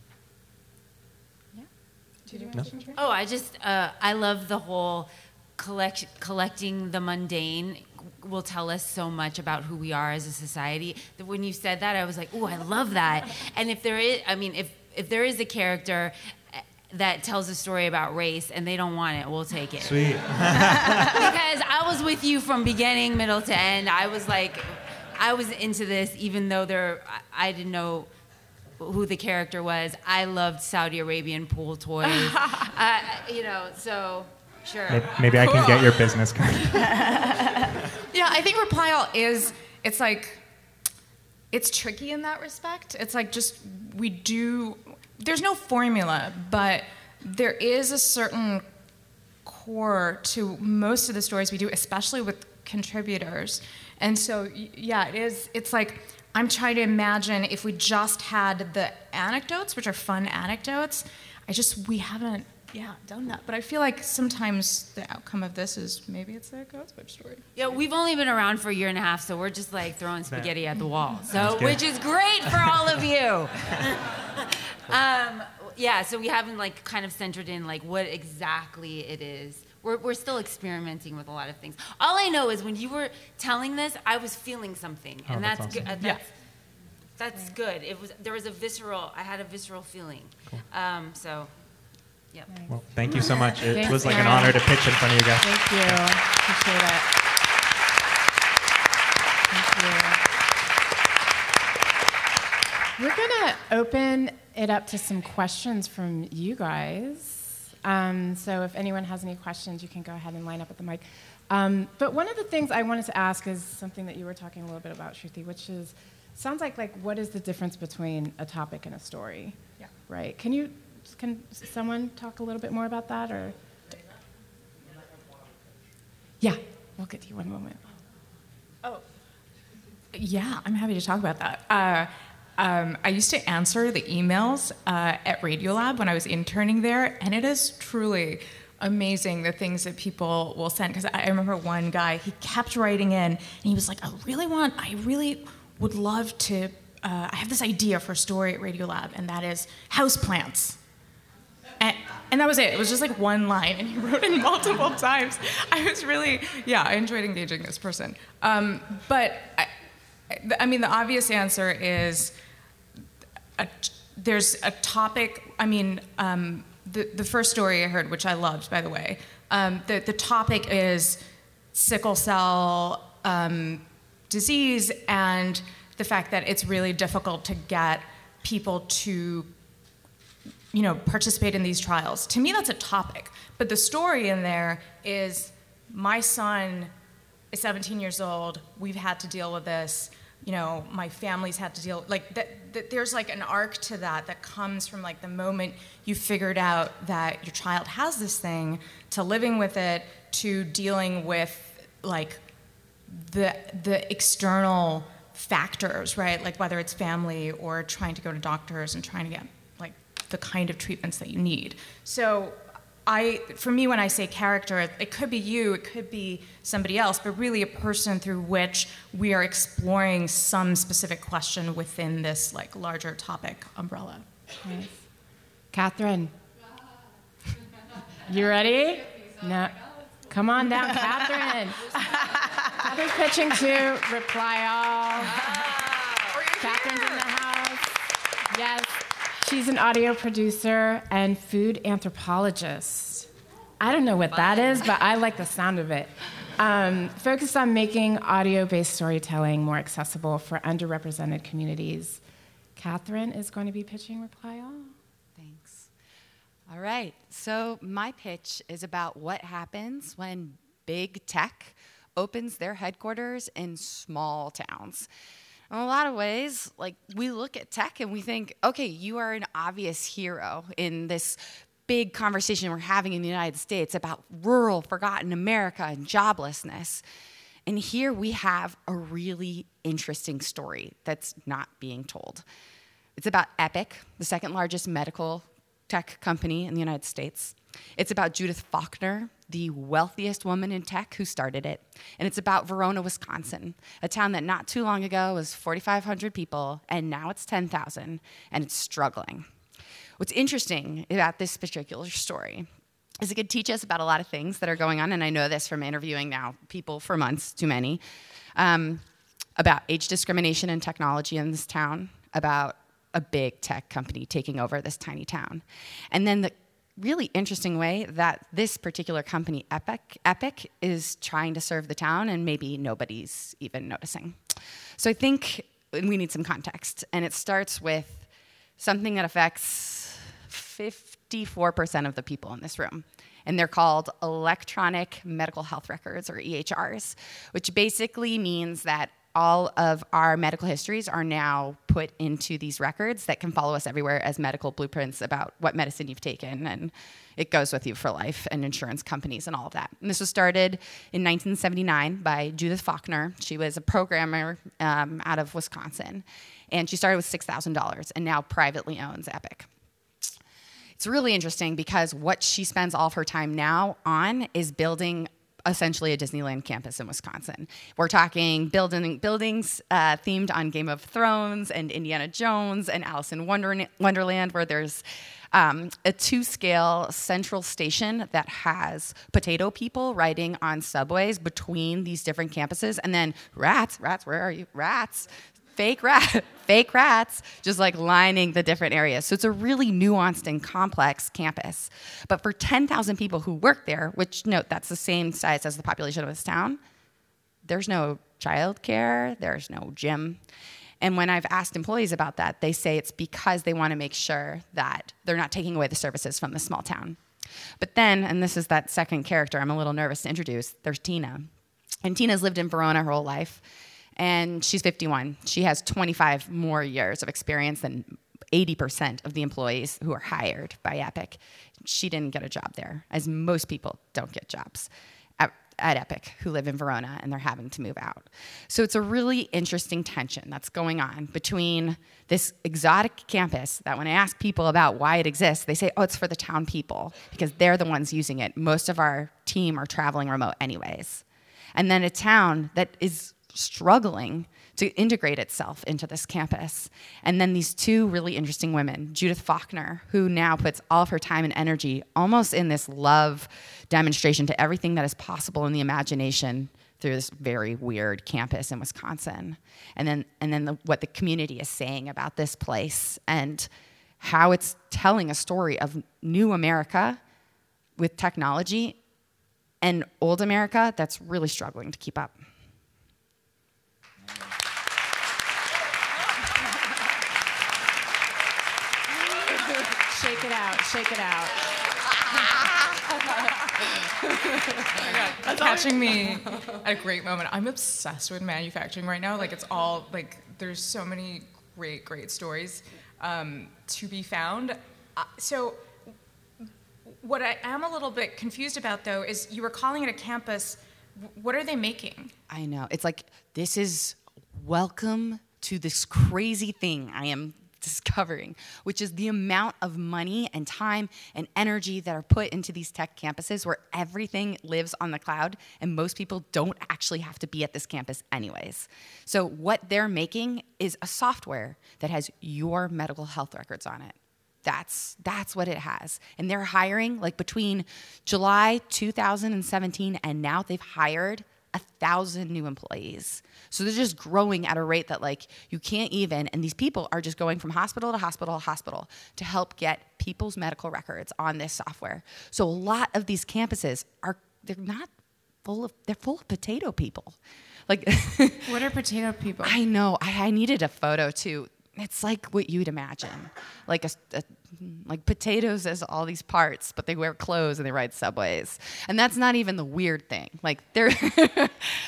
No. Oh, I just uh, I love the whole collect collecting the mundane will tell us so much about who we are as a society. That when you said that, I was like, oh, I love that. And if there is, I mean, if if there is a character that tells a story about race and they don't want it, we'll take it.
Sweet.
because I was with you from beginning, middle to end. I was like, I was into this, even though there, I I didn't know who the character was. I loved Saudi Arabian pool toys. uh, you know, so sure.
Maybe, maybe I can get your business card.
yeah, I think reply all is it's like it's tricky in that respect. It's like just we do there's no formula, but there is a certain core to most of the stories we do, especially with contributors. And so yeah, it is it's like I'm trying to imagine if we just had the anecdotes, which are fun anecdotes. I just we haven't yeah, done that. But I feel like sometimes the outcome of this is maybe it's a Code Switch story.
Yeah, we've only been around for a year and a half, so we're just like throwing spaghetti at the wall. So, which is great for all of you. um, yeah, so we haven't like kind of centered in like what exactly it is. We're, we're still experimenting with a lot of things. All I know is when you were telling this, I was feeling something,
Oh,
and
that's
that's,
awesome.
good. Uh, that's, that's good. It was there was a visceral. I had a visceral feeling. Um, so, yep.
Well, thank you so much. It
Thanks,
was like an honor to pitch in front of you guys.
Thank you. Appreciate it. Thank you. We're going to open it up to some questions from you guys. Um, so if anyone has any questions, you can go ahead and line up at the mic. Um, but one of the things I wanted to ask is something that you were talking a little bit about, Sruthi, which is sounds like like what is the difference between a topic and a story?
Yeah.
Right. Can you can someone talk a little bit more about that or? Yeah, we'll get to you one moment.
Oh, yeah, I'm happy to talk about that. Uh, um, I used to answer the emails uh, at Radiolab when I was interning there, and it is truly amazing the things that people will send. Because I remember one guy, he kept writing in, and he was like, "I really want, I really would love to. Uh, I have this idea for a story at Radiolab, and that is houseplants." And, and that was it. It was just like one line, and he wrote it multiple times. I was really, yeah, I enjoyed engaging this person. Um, but I, I mean, the obvious answer is a, there's a topic. I mean, um, the, the first story I heard, which I loved, by the way, um, the, the topic is sickle cell um, disease and the fact that it's really difficult to get people to you know, participate in these trials. To me, that's a topic. But the story in there is my son is 17 years old. We've had to deal with this. You know, my family's had to deal like that, that. There's like an arc to that that comes from like the moment you figured out that your child has this thing to living with it to dealing with like the the external factors, right? Like whether it's family or trying to go to doctors and trying to get like the kind of treatments that you need. So I for me when I say character, it could be you, it could be somebody else, but really a person through which we are exploring some specific question within this like larger topic umbrella.
Nice. Catherine. You ready? No. Come on down, Catherine. Catherine's pitching to reply all. Ah. Catherine's in the house. Yes. She's an audio producer and food anthropologist. I don't know what that is, but I like the sound of it. Um, focused on making audio based storytelling more accessible for underrepresented communities. Catherine is going to be pitching Reply All.
Thanks. All right. So, my pitch is about what happens when big tech opens their headquarters in small towns. In a lot of ways, like we look at tech and we think, okay, you are an obvious hero in this big conversation we're having in the United States about rural, forgotten America and joblessness. And here we have a really interesting story that's not being told. It's about Epic, the second largest medical tech company in the United States. It's about Judith Faulkner, the wealthiest woman in tech who started it. And it's about Verona, Wisconsin, a town that not too long ago was 4,500 people, and now it's 10,000, and it's struggling. What's interesting about this particular story is it could teach us about a lot of things that are going on, and I know this from interviewing now people for months, too many, um, about age discrimination and technology in this town, about a big tech company taking over this tiny town. And then the really interesting way that this particular company, Epic, Epic, is trying to serve the town, and maybe nobody's even noticing. So I think we need some context, and it starts with something that affects 54% of the people in this room. And they're called electronic medical health records, or EHRs, which basically means that all of our medical histories are now put into these records that can follow us everywhere as medical blueprints about what medicine you've taken and it goes with you for life and insurance companies and all of that. And this was started in 1979 by judith faulkner. She was a programmer um, out of wisconsin and she started with $6000 and now privately owns epic. It's really interesting because what she spends all of her time now on is building essentially a Disneyland campus in Wisconsin. We're talking building buildings uh, themed on Game of Thrones and Indiana Jones and Alice in Wonder- Wonderland, where there's um, a two-scale central station that has potato people riding on subways between these different campuses, and then rats, rats, where are you? Rats fake rat, fake rats, just like lining the different areas. So it's a really nuanced and complex campus. But for 10,000 people who work there, which note that's the same size as the population of this town, there's no childcare, there's no gym. And when I've asked employees about that, they say it's because they want to make sure that they're not taking away the services from the small town. But then, and this is that second character I'm a little nervous to introduce, there's Tina. And Tina's lived in Verona her whole life and she's 51. She has 25 more years of experience than 80% of the employees who are hired by Epic. She didn't get a job there, as most people don't get jobs at, at, Epic who live in Verona and they're having to move out. So it's a really interesting tension that's going on between this exotic campus that when I ask people about why it exists, they say, oh, it's for the town people because they're the ones using it. Most of our team are traveling remote, anyways. And then a town that is struggling to integrate itself into this campus. And then these two really interesting women, Judith Faulkner, who now puts all of her time and energy almost in this love demonstration to everything that is possible in the imagination through this very weird campus in Wisconsin. And then, and then the, what the community is saying about this place and how it's telling a story of new America with technology and old America that's really struggling to keep up.
Shake it out. Shake it out.
oh catching me at a great moment. I'm obsessed with manufacturing right now. Like it's all like there's so many great, great stories um, to be found. Uh, so what I am a little bit confused about though is you were calling it a campus. What are they making?
I know. It's like this is welcome to this crazy thing I am discovering, which is the amount of money and time and energy that are put into these tech campuses where everything lives on the cloud and most people don't actually have to be at this campus anyways. So, what they're making is a software that has your medical health records on it. That's that's what it has. And they're hiring like between July 2017 and now they've hired a thousand new employees. So they're just growing at a rate that like you can't even. And these people are just going from hospital to hospital to hospital to help get people's medical records on this software. So a lot of these campuses are they're not full of they're full of potato people. Like
what are potato people?
I know. I, I needed a photo too it's like what you'd imagine, like a, a, like potatoes as all these parts, but they wear clothes and they ride subways, and that's not even the weird thing. Like there,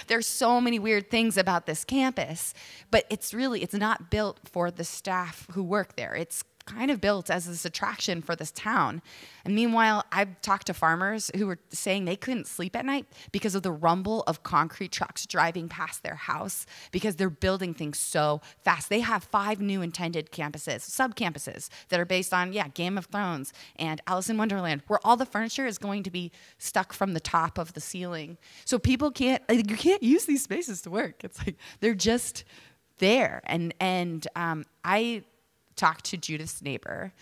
there's so many weird things about this campus, but it's really it's not built for the staff who work there. It's kind of built as this attraction for this town. And meanwhile, I've talked to farmers who were saying they couldn't sleep at night because of the rumble of concrete trucks driving past their house because they're building things so fast. They have five new intended campuses, sub campuses that are based on, yeah, Game of Thrones and Alice in Wonderland, where all the furniture is going to be stuck from the top of the ceiling. So people can't, you can't use these spaces to work. It's like they're just there. And, and um, I, talked to Judith's neighbor,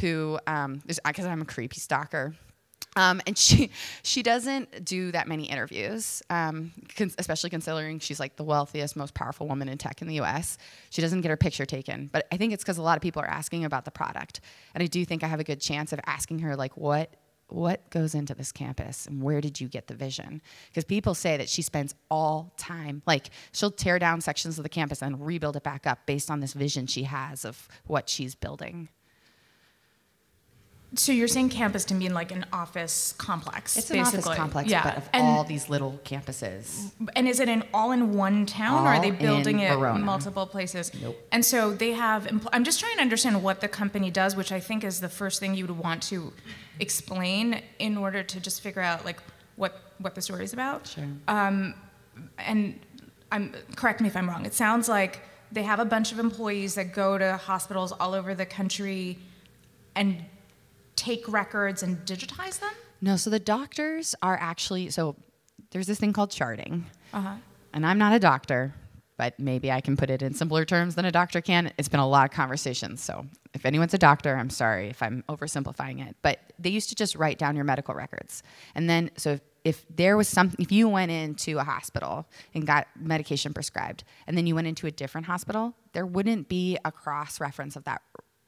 who, um, because I'm a creepy stalker, Um, and she she doesn't do that many interviews, um, con- especially considering she's like the wealthiest, most powerful woman in tech in the U.S. She doesn't get her picture taken, but I think it's because a lot of people are asking about the product, and I do think I have a good chance of asking her like what what goes into this campus and where did you get the vision? Because people say that she spends all time like she'll tear down sections of the campus and rebuild it back up based on this vision she has of what she's building
So you're saying campus to mean like an office complex?
It's an
basically.
office complex,
yeah.
but of
and,
all these little campuses.
And is it in all in one town, or are they building
in
it
Verona.
multiple places?
Nope.
And so they have. Empl- I'm just trying to understand what the company does, which I think is the first thing you would want to explain in order to just figure out like what what the story is about.
Sure.
Um, and I'm correct me if I'm wrong. It sounds like they have a bunch of employees that go to hospitals all over the country and take records and digitize them.
No, so the doctors are actually so there's this thing called charting.
Uh-huh.
And I'm not a doctor, but maybe I can put it in simpler terms than a doctor can. It's been a lot of conversations. So if anyone's a doctor, I'm sorry if I'm oversimplifying it. But they used to just write down your medical records. And then, so if, if there was something, if you went into a hospital and got medication prescribed, and then you went into a different hospital, there wouldn't be a cross reference of that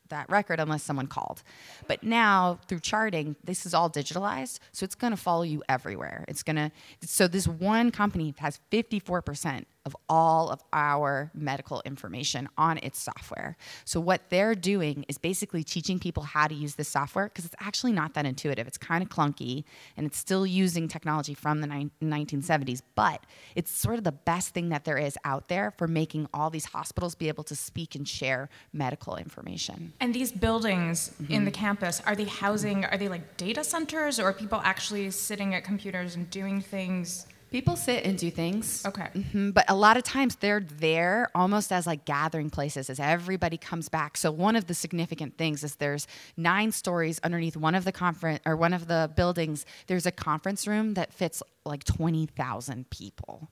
that record unless someone called. But now through charting, this is all digitalized, so it's going to follow you everywhere. It's going to so this one company has 54% of all of our medical information on its software. So what they're doing is basically teaching people how to use this software because it's actually not that intuitive. It's kind of clunky and it's still using technology from the nine- 1970s, but it's sort of the best thing that there is out there for making all these hospitals be able to speak and share medical information.
And these buildings in the
Mhm.
campus, are they housing, are they like data centers or are people actually sitting at computers and doing things?
People sit and do things.
Okay.
Mhm, But a lot of times they're there almost as like gathering places as everybody comes back. So one of the significant things is there's nine stories underneath one of the conference or one of the buildings. There's a conference room that fits like 20,000 people,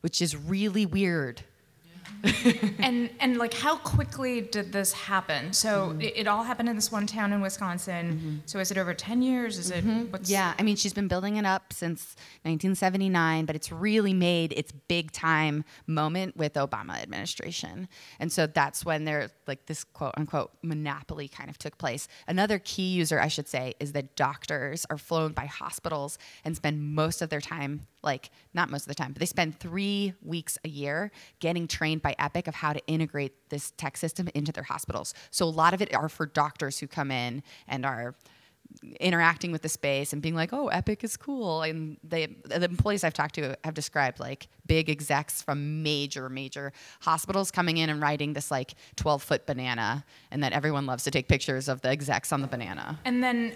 which is really weird.
and and like how quickly did this happen? So
Mm-hmm.
it, it all happened in this one town in Wisconsin. So is it over 10 years? Is it what's
Mm-hmm. Yeah, I mean, she's been building it up since 1979, but it's really made its big time moment with Obama administration. And so that's when there like this quote unquote monopoly kind of took place. Another key user, I should say, is that doctors are flown by hospitals and spend most of their time like not most of the time, but they spend three weeks a year getting trained by Epic of how to integrate this tech system into their hospitals. So a lot of it are for doctors who come in and are interacting with the space and being like, "Oh, Epic is cool." And they, the employees I've talked to have described like big execs from major, major hospitals coming in and riding this like 12 foot banana, and that everyone loves to take pictures of the execs on the banana.
And then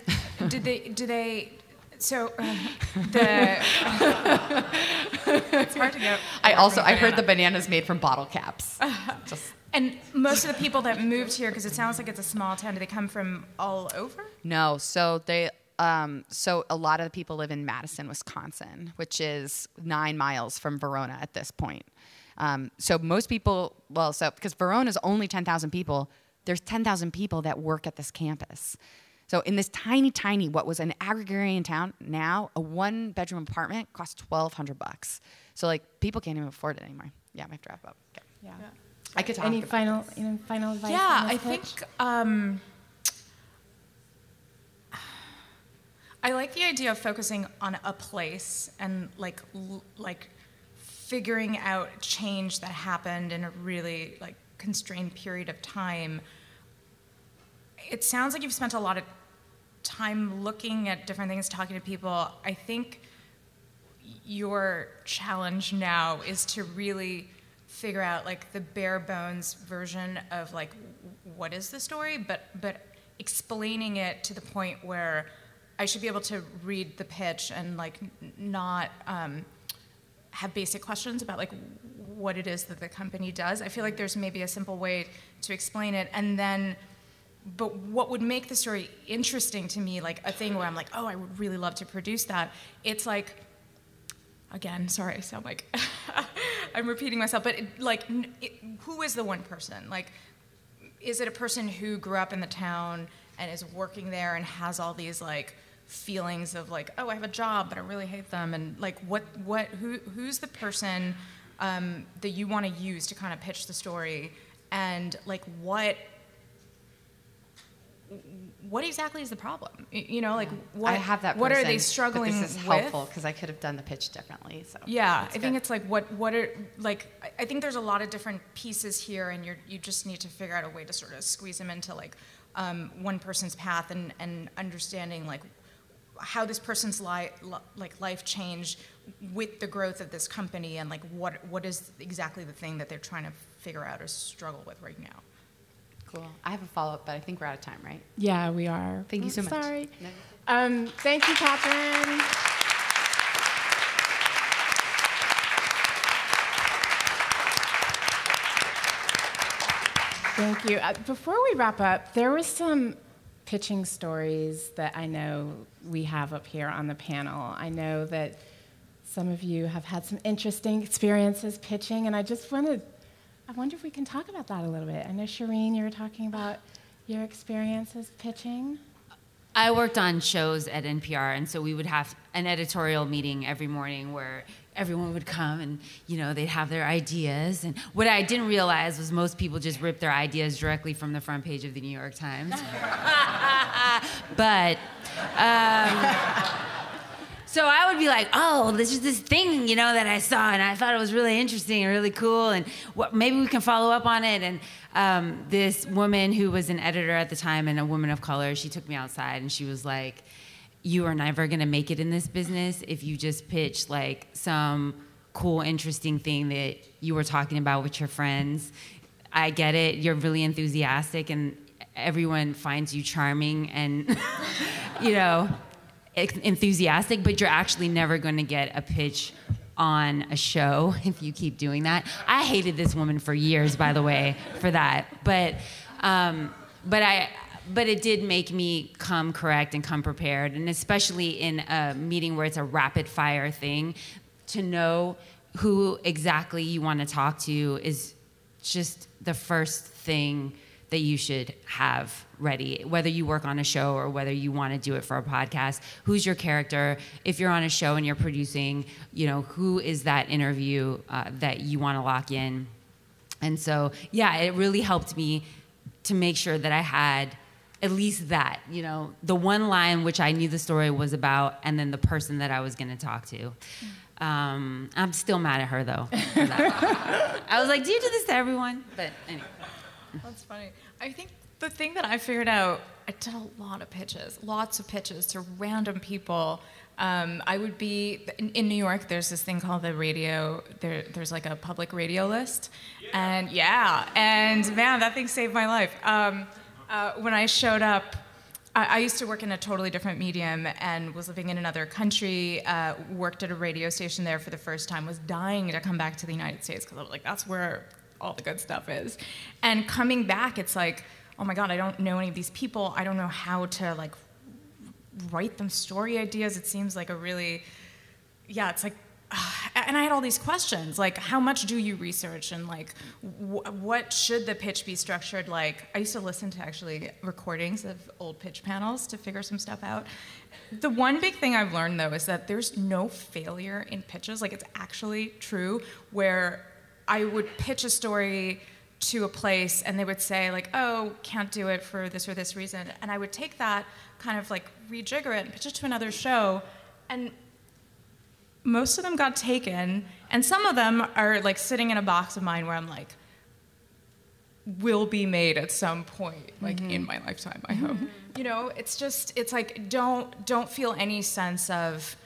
did they do they so uh, the it's hard to get
I also I heard the bananas made from bottle caps. Just
And most of the people that moved here, because it sounds like it's a small town, do they come from all over?
No, so they um, so a lot of the people live in Madison, Wisconsin, which is nine miles from Verona at this point. Um, so most people, well, so because Verona is only ten thousand people, there's ten thousand people that work at this campus. So in this tiny, tiny, what was an agrarian town, now a one-bedroom apartment costs twelve hundred bucks. So like people can't even afford it anymore. Yeah, I have to wrap up. Okay.
Yeah.
I could talk.
Any
about
final,
this.
any final advice?
yeah,
on
I
pitch?
think um, I like the idea of focusing on a place and like l- like figuring out change that happened in a really like constrained period of time. It sounds like you've spent a lot of time looking at different things, talking to people. I think your challenge now is to really figure out like the bare bones version of like what is the story but but explaining it to the point where i should be able to read the pitch and like not um, have basic questions about like what it is that the company does i feel like there's maybe a simple way to explain it and then but what would make the story interesting to me like a thing where i'm like oh i would really love to produce that it's like again sorry i sound like i'm repeating myself but it, like it, who is the one person? Like is it a person who grew up in the town and is working there and has all these like feelings of like, oh, I have a job, but I really hate them, and like, what, what, who, who's the person um, that you want to use to kind of pitch the story, and like, what, what exactly is the problem? You know, like, what,
I have that.
what are they struggling
but this is
with?
helpful because I could have done the pitch differently. So
Yeah, I think
good.
it's like what what are like I- I think there's a lot of different pieces here, and you're you just need to figure out a way to sort of squeeze them into like um, one person's path and and understanding like how this person's life like life changed with the growth of this company and like what what is exactly the thing that they're trying to figure out or struggle with right now.
Cool. I have a follow up, but I think we're out of time, right?
Yeah, we are.
Thank you so much.
Sorry. Um, thank you, Catherine. Thank you. Uh, before we wrap up, there were some pitching stories that I know we have up here on the panel. I know that some of you have had some interesting experiences pitching, and I just wanted, I wonder if we can talk about that a little bit. I know, Shereen, you were talking about your experiences pitching.
I worked on shows at NPR, and so we would have an editorial meeting every morning where everyone would come and you know they'd have their ideas. And what I didn't realize was most people just rip their ideas directly from the front page of the New York Times. but um, so I would be like, oh, this is this thing, you know, that I saw, and I thought it was really interesting and really cool, and what, maybe we can follow up on it. And um, this woman who was an editor at the time and a woman of color, she took me outside and she was like, you are never gonna make it in this business if you just pitch like some cool, interesting thing that you were talking about with your friends. I get it, you're really enthusiastic, and everyone finds you charming and, you know, enthusiastic, but you're actually never going to get a pitch on a show if you keep doing that. I hated this woman for years, by the way, for that. But, um, but I, but it did make me come correct and come prepared, and especially in a meeting where it's a rapid fire thing, to know who exactly you want to talk to is just the first thing that you should have ready whether you work on a show or whether you want to do it for a podcast. Who's your character? If you're on a show and you're producing you know who is that interview uh, that you want to lock in? And so yeah it really helped me to make sure that i had at least that you know the one line which i knew the story was about and then the person that i was going to talk to. Um, i'm still mad at her though. I was like do you do this to everyone? But anyway
That's funny. I think the thing that I figured out, I did a lot of pitches, lots of pitches to random people. Um, I would be in, in New York. There's this thing called the radio. There, there's like a public radio list, and yeah, and man, that thing saved my life. Um, uh, when I showed up, I, I used to work in a totally different medium and was living in another country. Uh, worked at a radio station there for the first time. Was dying to come back to the United States because I was like, that's where all the good stuff is. And coming back, it's like, oh my God, I don't know any of these people. I don't know how to like write them story ideas. It seems like a really, yeah, it's like, and I had all these questions like, how much do you research? And like, wh- what should the pitch be structured like? I used to listen to actually recordings of old pitch panels to figure some stuff out. The one big thing I've learned though is that there's no failure in pitches. Like, it's actually true where I would pitch a story to a place and they would say like, "Oh, can't do it for this or this reason," and I would take that kind of like rejigger it and pitch it to another show, and most of them got taken, and some of them are like sitting in a box of mine where I'm like, will be made at some point, like in mm-hmm. my lifetime, I hope. Mm-hmm. You know, it's just it's like don't don't feel any sense of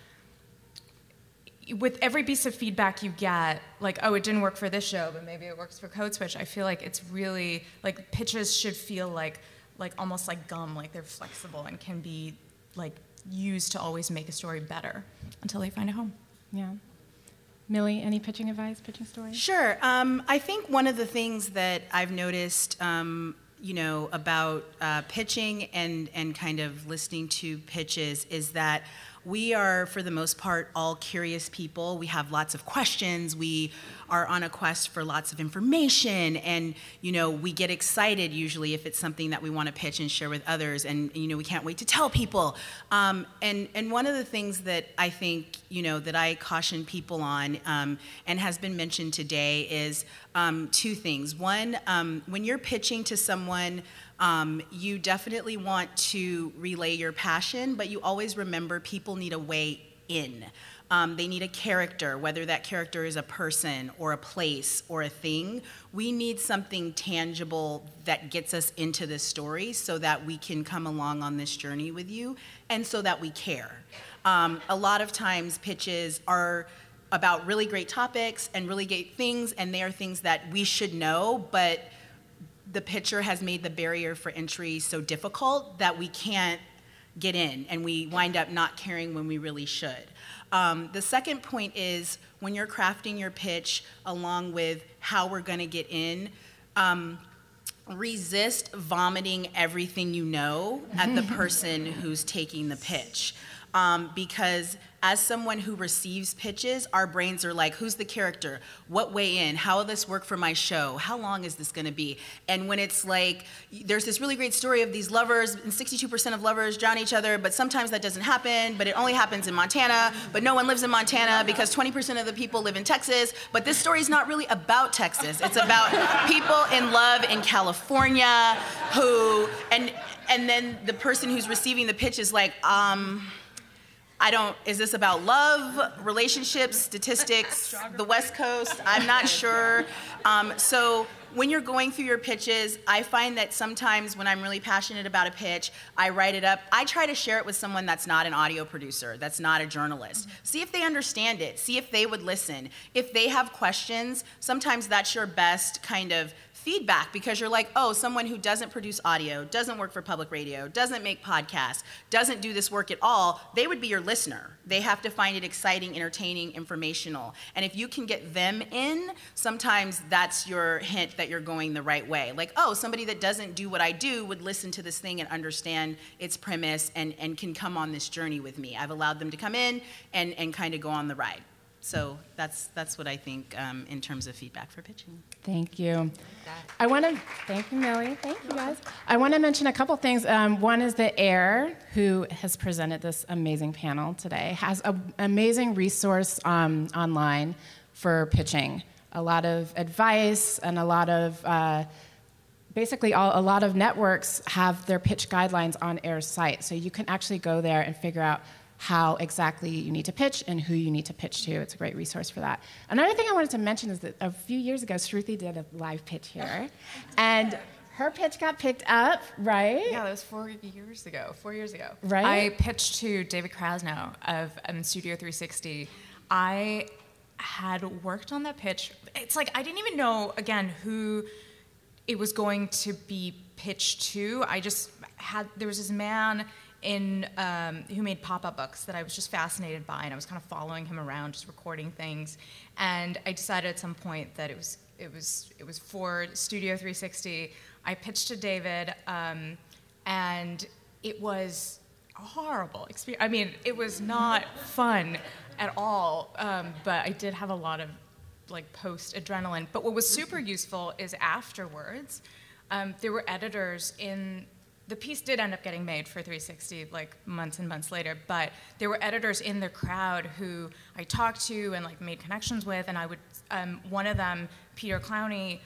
with every piece of feedback you get, like, oh, it didn't work for this show, but maybe it works for Code Switch, I feel like it's really like pitches should feel like like almost like gum, like they're flexible and can be like used to always make a story better until they find a home.
Yeah. Millie, any pitching advice, pitching stories?
Sure. Um, I think one of the things that I've noticed, um, you know, about uh, pitching and and kind of listening to pitches is that we are, for the most part, all curious people. We have lots of questions. We are on a quest for lots of information, and you know, we get excited usually if it's something that we want to pitch and share with others, and you know, we can't wait to tell people. Um, and and one of the things that I think you know that I caution people on, um, and has been mentioned today, is um, two things. One, um, when you're pitching to someone. Um, you definitely want to relay your passion, but you always remember people need a way in. Um, they need a character, whether that character is a person or a place or a thing. We need something tangible that gets us into this story so that we can come along on this journey with you and so that we care. Um, a lot of times, pitches are about really great topics and really great things, and they are things that we should know, but the pitcher has made the barrier for entry so difficult that we can't get in and we wind up not caring when we really should. Um, the second point is when you're crafting your pitch along with how we're going to get in, um, resist vomiting everything you know at the person who's taking the pitch. Um, because as someone who receives pitches, our brains are like, who's the character? What way in? How will this work for my show? How long is this going to be? And when it's like, there's this really great story of these lovers, and 62% of lovers drown each other, but sometimes that doesn't happen, but it only happens in Montana, but no one lives in Montana because 20% of the people live in Texas. But this story is not really about Texas. It's about people in love in California who, and, and then the person who's receiving the pitch is like, um, I don't, is this about love, relationships, statistics, the West Coast? I'm not sure. Um, so when you're going through your pitches, I find that sometimes when I'm really passionate about a pitch, I write it up. I try to share it with someone that's not an audio producer, that's not a journalist. See if they understand it, see if they would listen. If they have questions, sometimes that's your best kind of feedback because you're like, oh, someone who doesn't produce audio, doesn't work for public radio, doesn't make podcasts, doesn't do this work at all, they would be your listener. They have to find it exciting, entertaining, informational. And if you can get them in, sometimes that's your hint that you're going the right way. Like, oh, somebody that doesn't do what I do would listen to this thing and understand its premise and, and can come on this journey with me. I've allowed them to come in and, and kind of go on the ride. So that's that's what I think um, in terms of feedback for pitching.
Thank you. I want to thank you, Millie. Thank you, guys. I want to mention a couple things. Um, one is that Air, who has presented this amazing panel today, has an amazing resource um, online for pitching. A lot of advice and a lot of uh, basically all, a lot of networks have their pitch guidelines on Air's site, so you can actually go there and figure out how exactly you need to pitch and who you need to pitch to. It's a great resource for that. Another thing I wanted to mention is that a few years ago, Sruthi did a live pitch here, and her pitch got picked up, right?
Yeah, that was four years ago. Four years ago.
Right.
I pitched to David Krasnow of um, Studio 360. I had worked on that pitch. It's like I didn't even know again who it was going to be pitched to. I just had there was this man in um, who made pop-up books that I was just fascinated by, and I was kind of following him around, just recording things. And I decided at some point that it was it was it was for Studio 360. I pitched to David, um, and it was a horrible experience. I mean, it was not fun at all. Um, but I did have a lot of like post adrenaline. But what was super useful is afterwards, um, there were editors in the piece did end up getting made for 360 like months and months later but there were editors in the crowd who i talked to and like made connections with and i would um, one of them peter clowney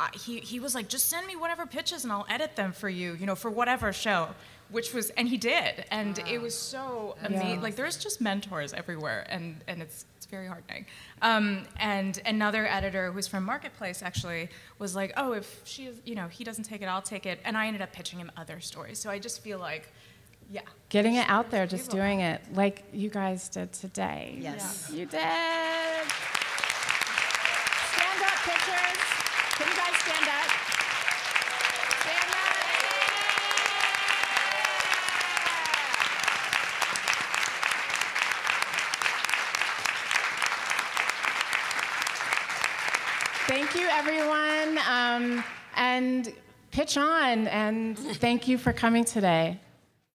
uh, he, he was like just send me whatever pitches and i'll edit them for you you know for whatever show which was and he did and wow. it was so amazing yeah. like there's just mentors everywhere and and it's it's very heartening um, and another editor who's from marketplace actually was like oh if she you know he doesn't take it i'll take it. And i ended up pitching him other stories. So i just feel like yeah.
Getting it out there just doing it like you guys did today.
Yes.
Yeah. you did. Stand up pitchers you, everyone. Um, and pitch on, and thank you for coming today.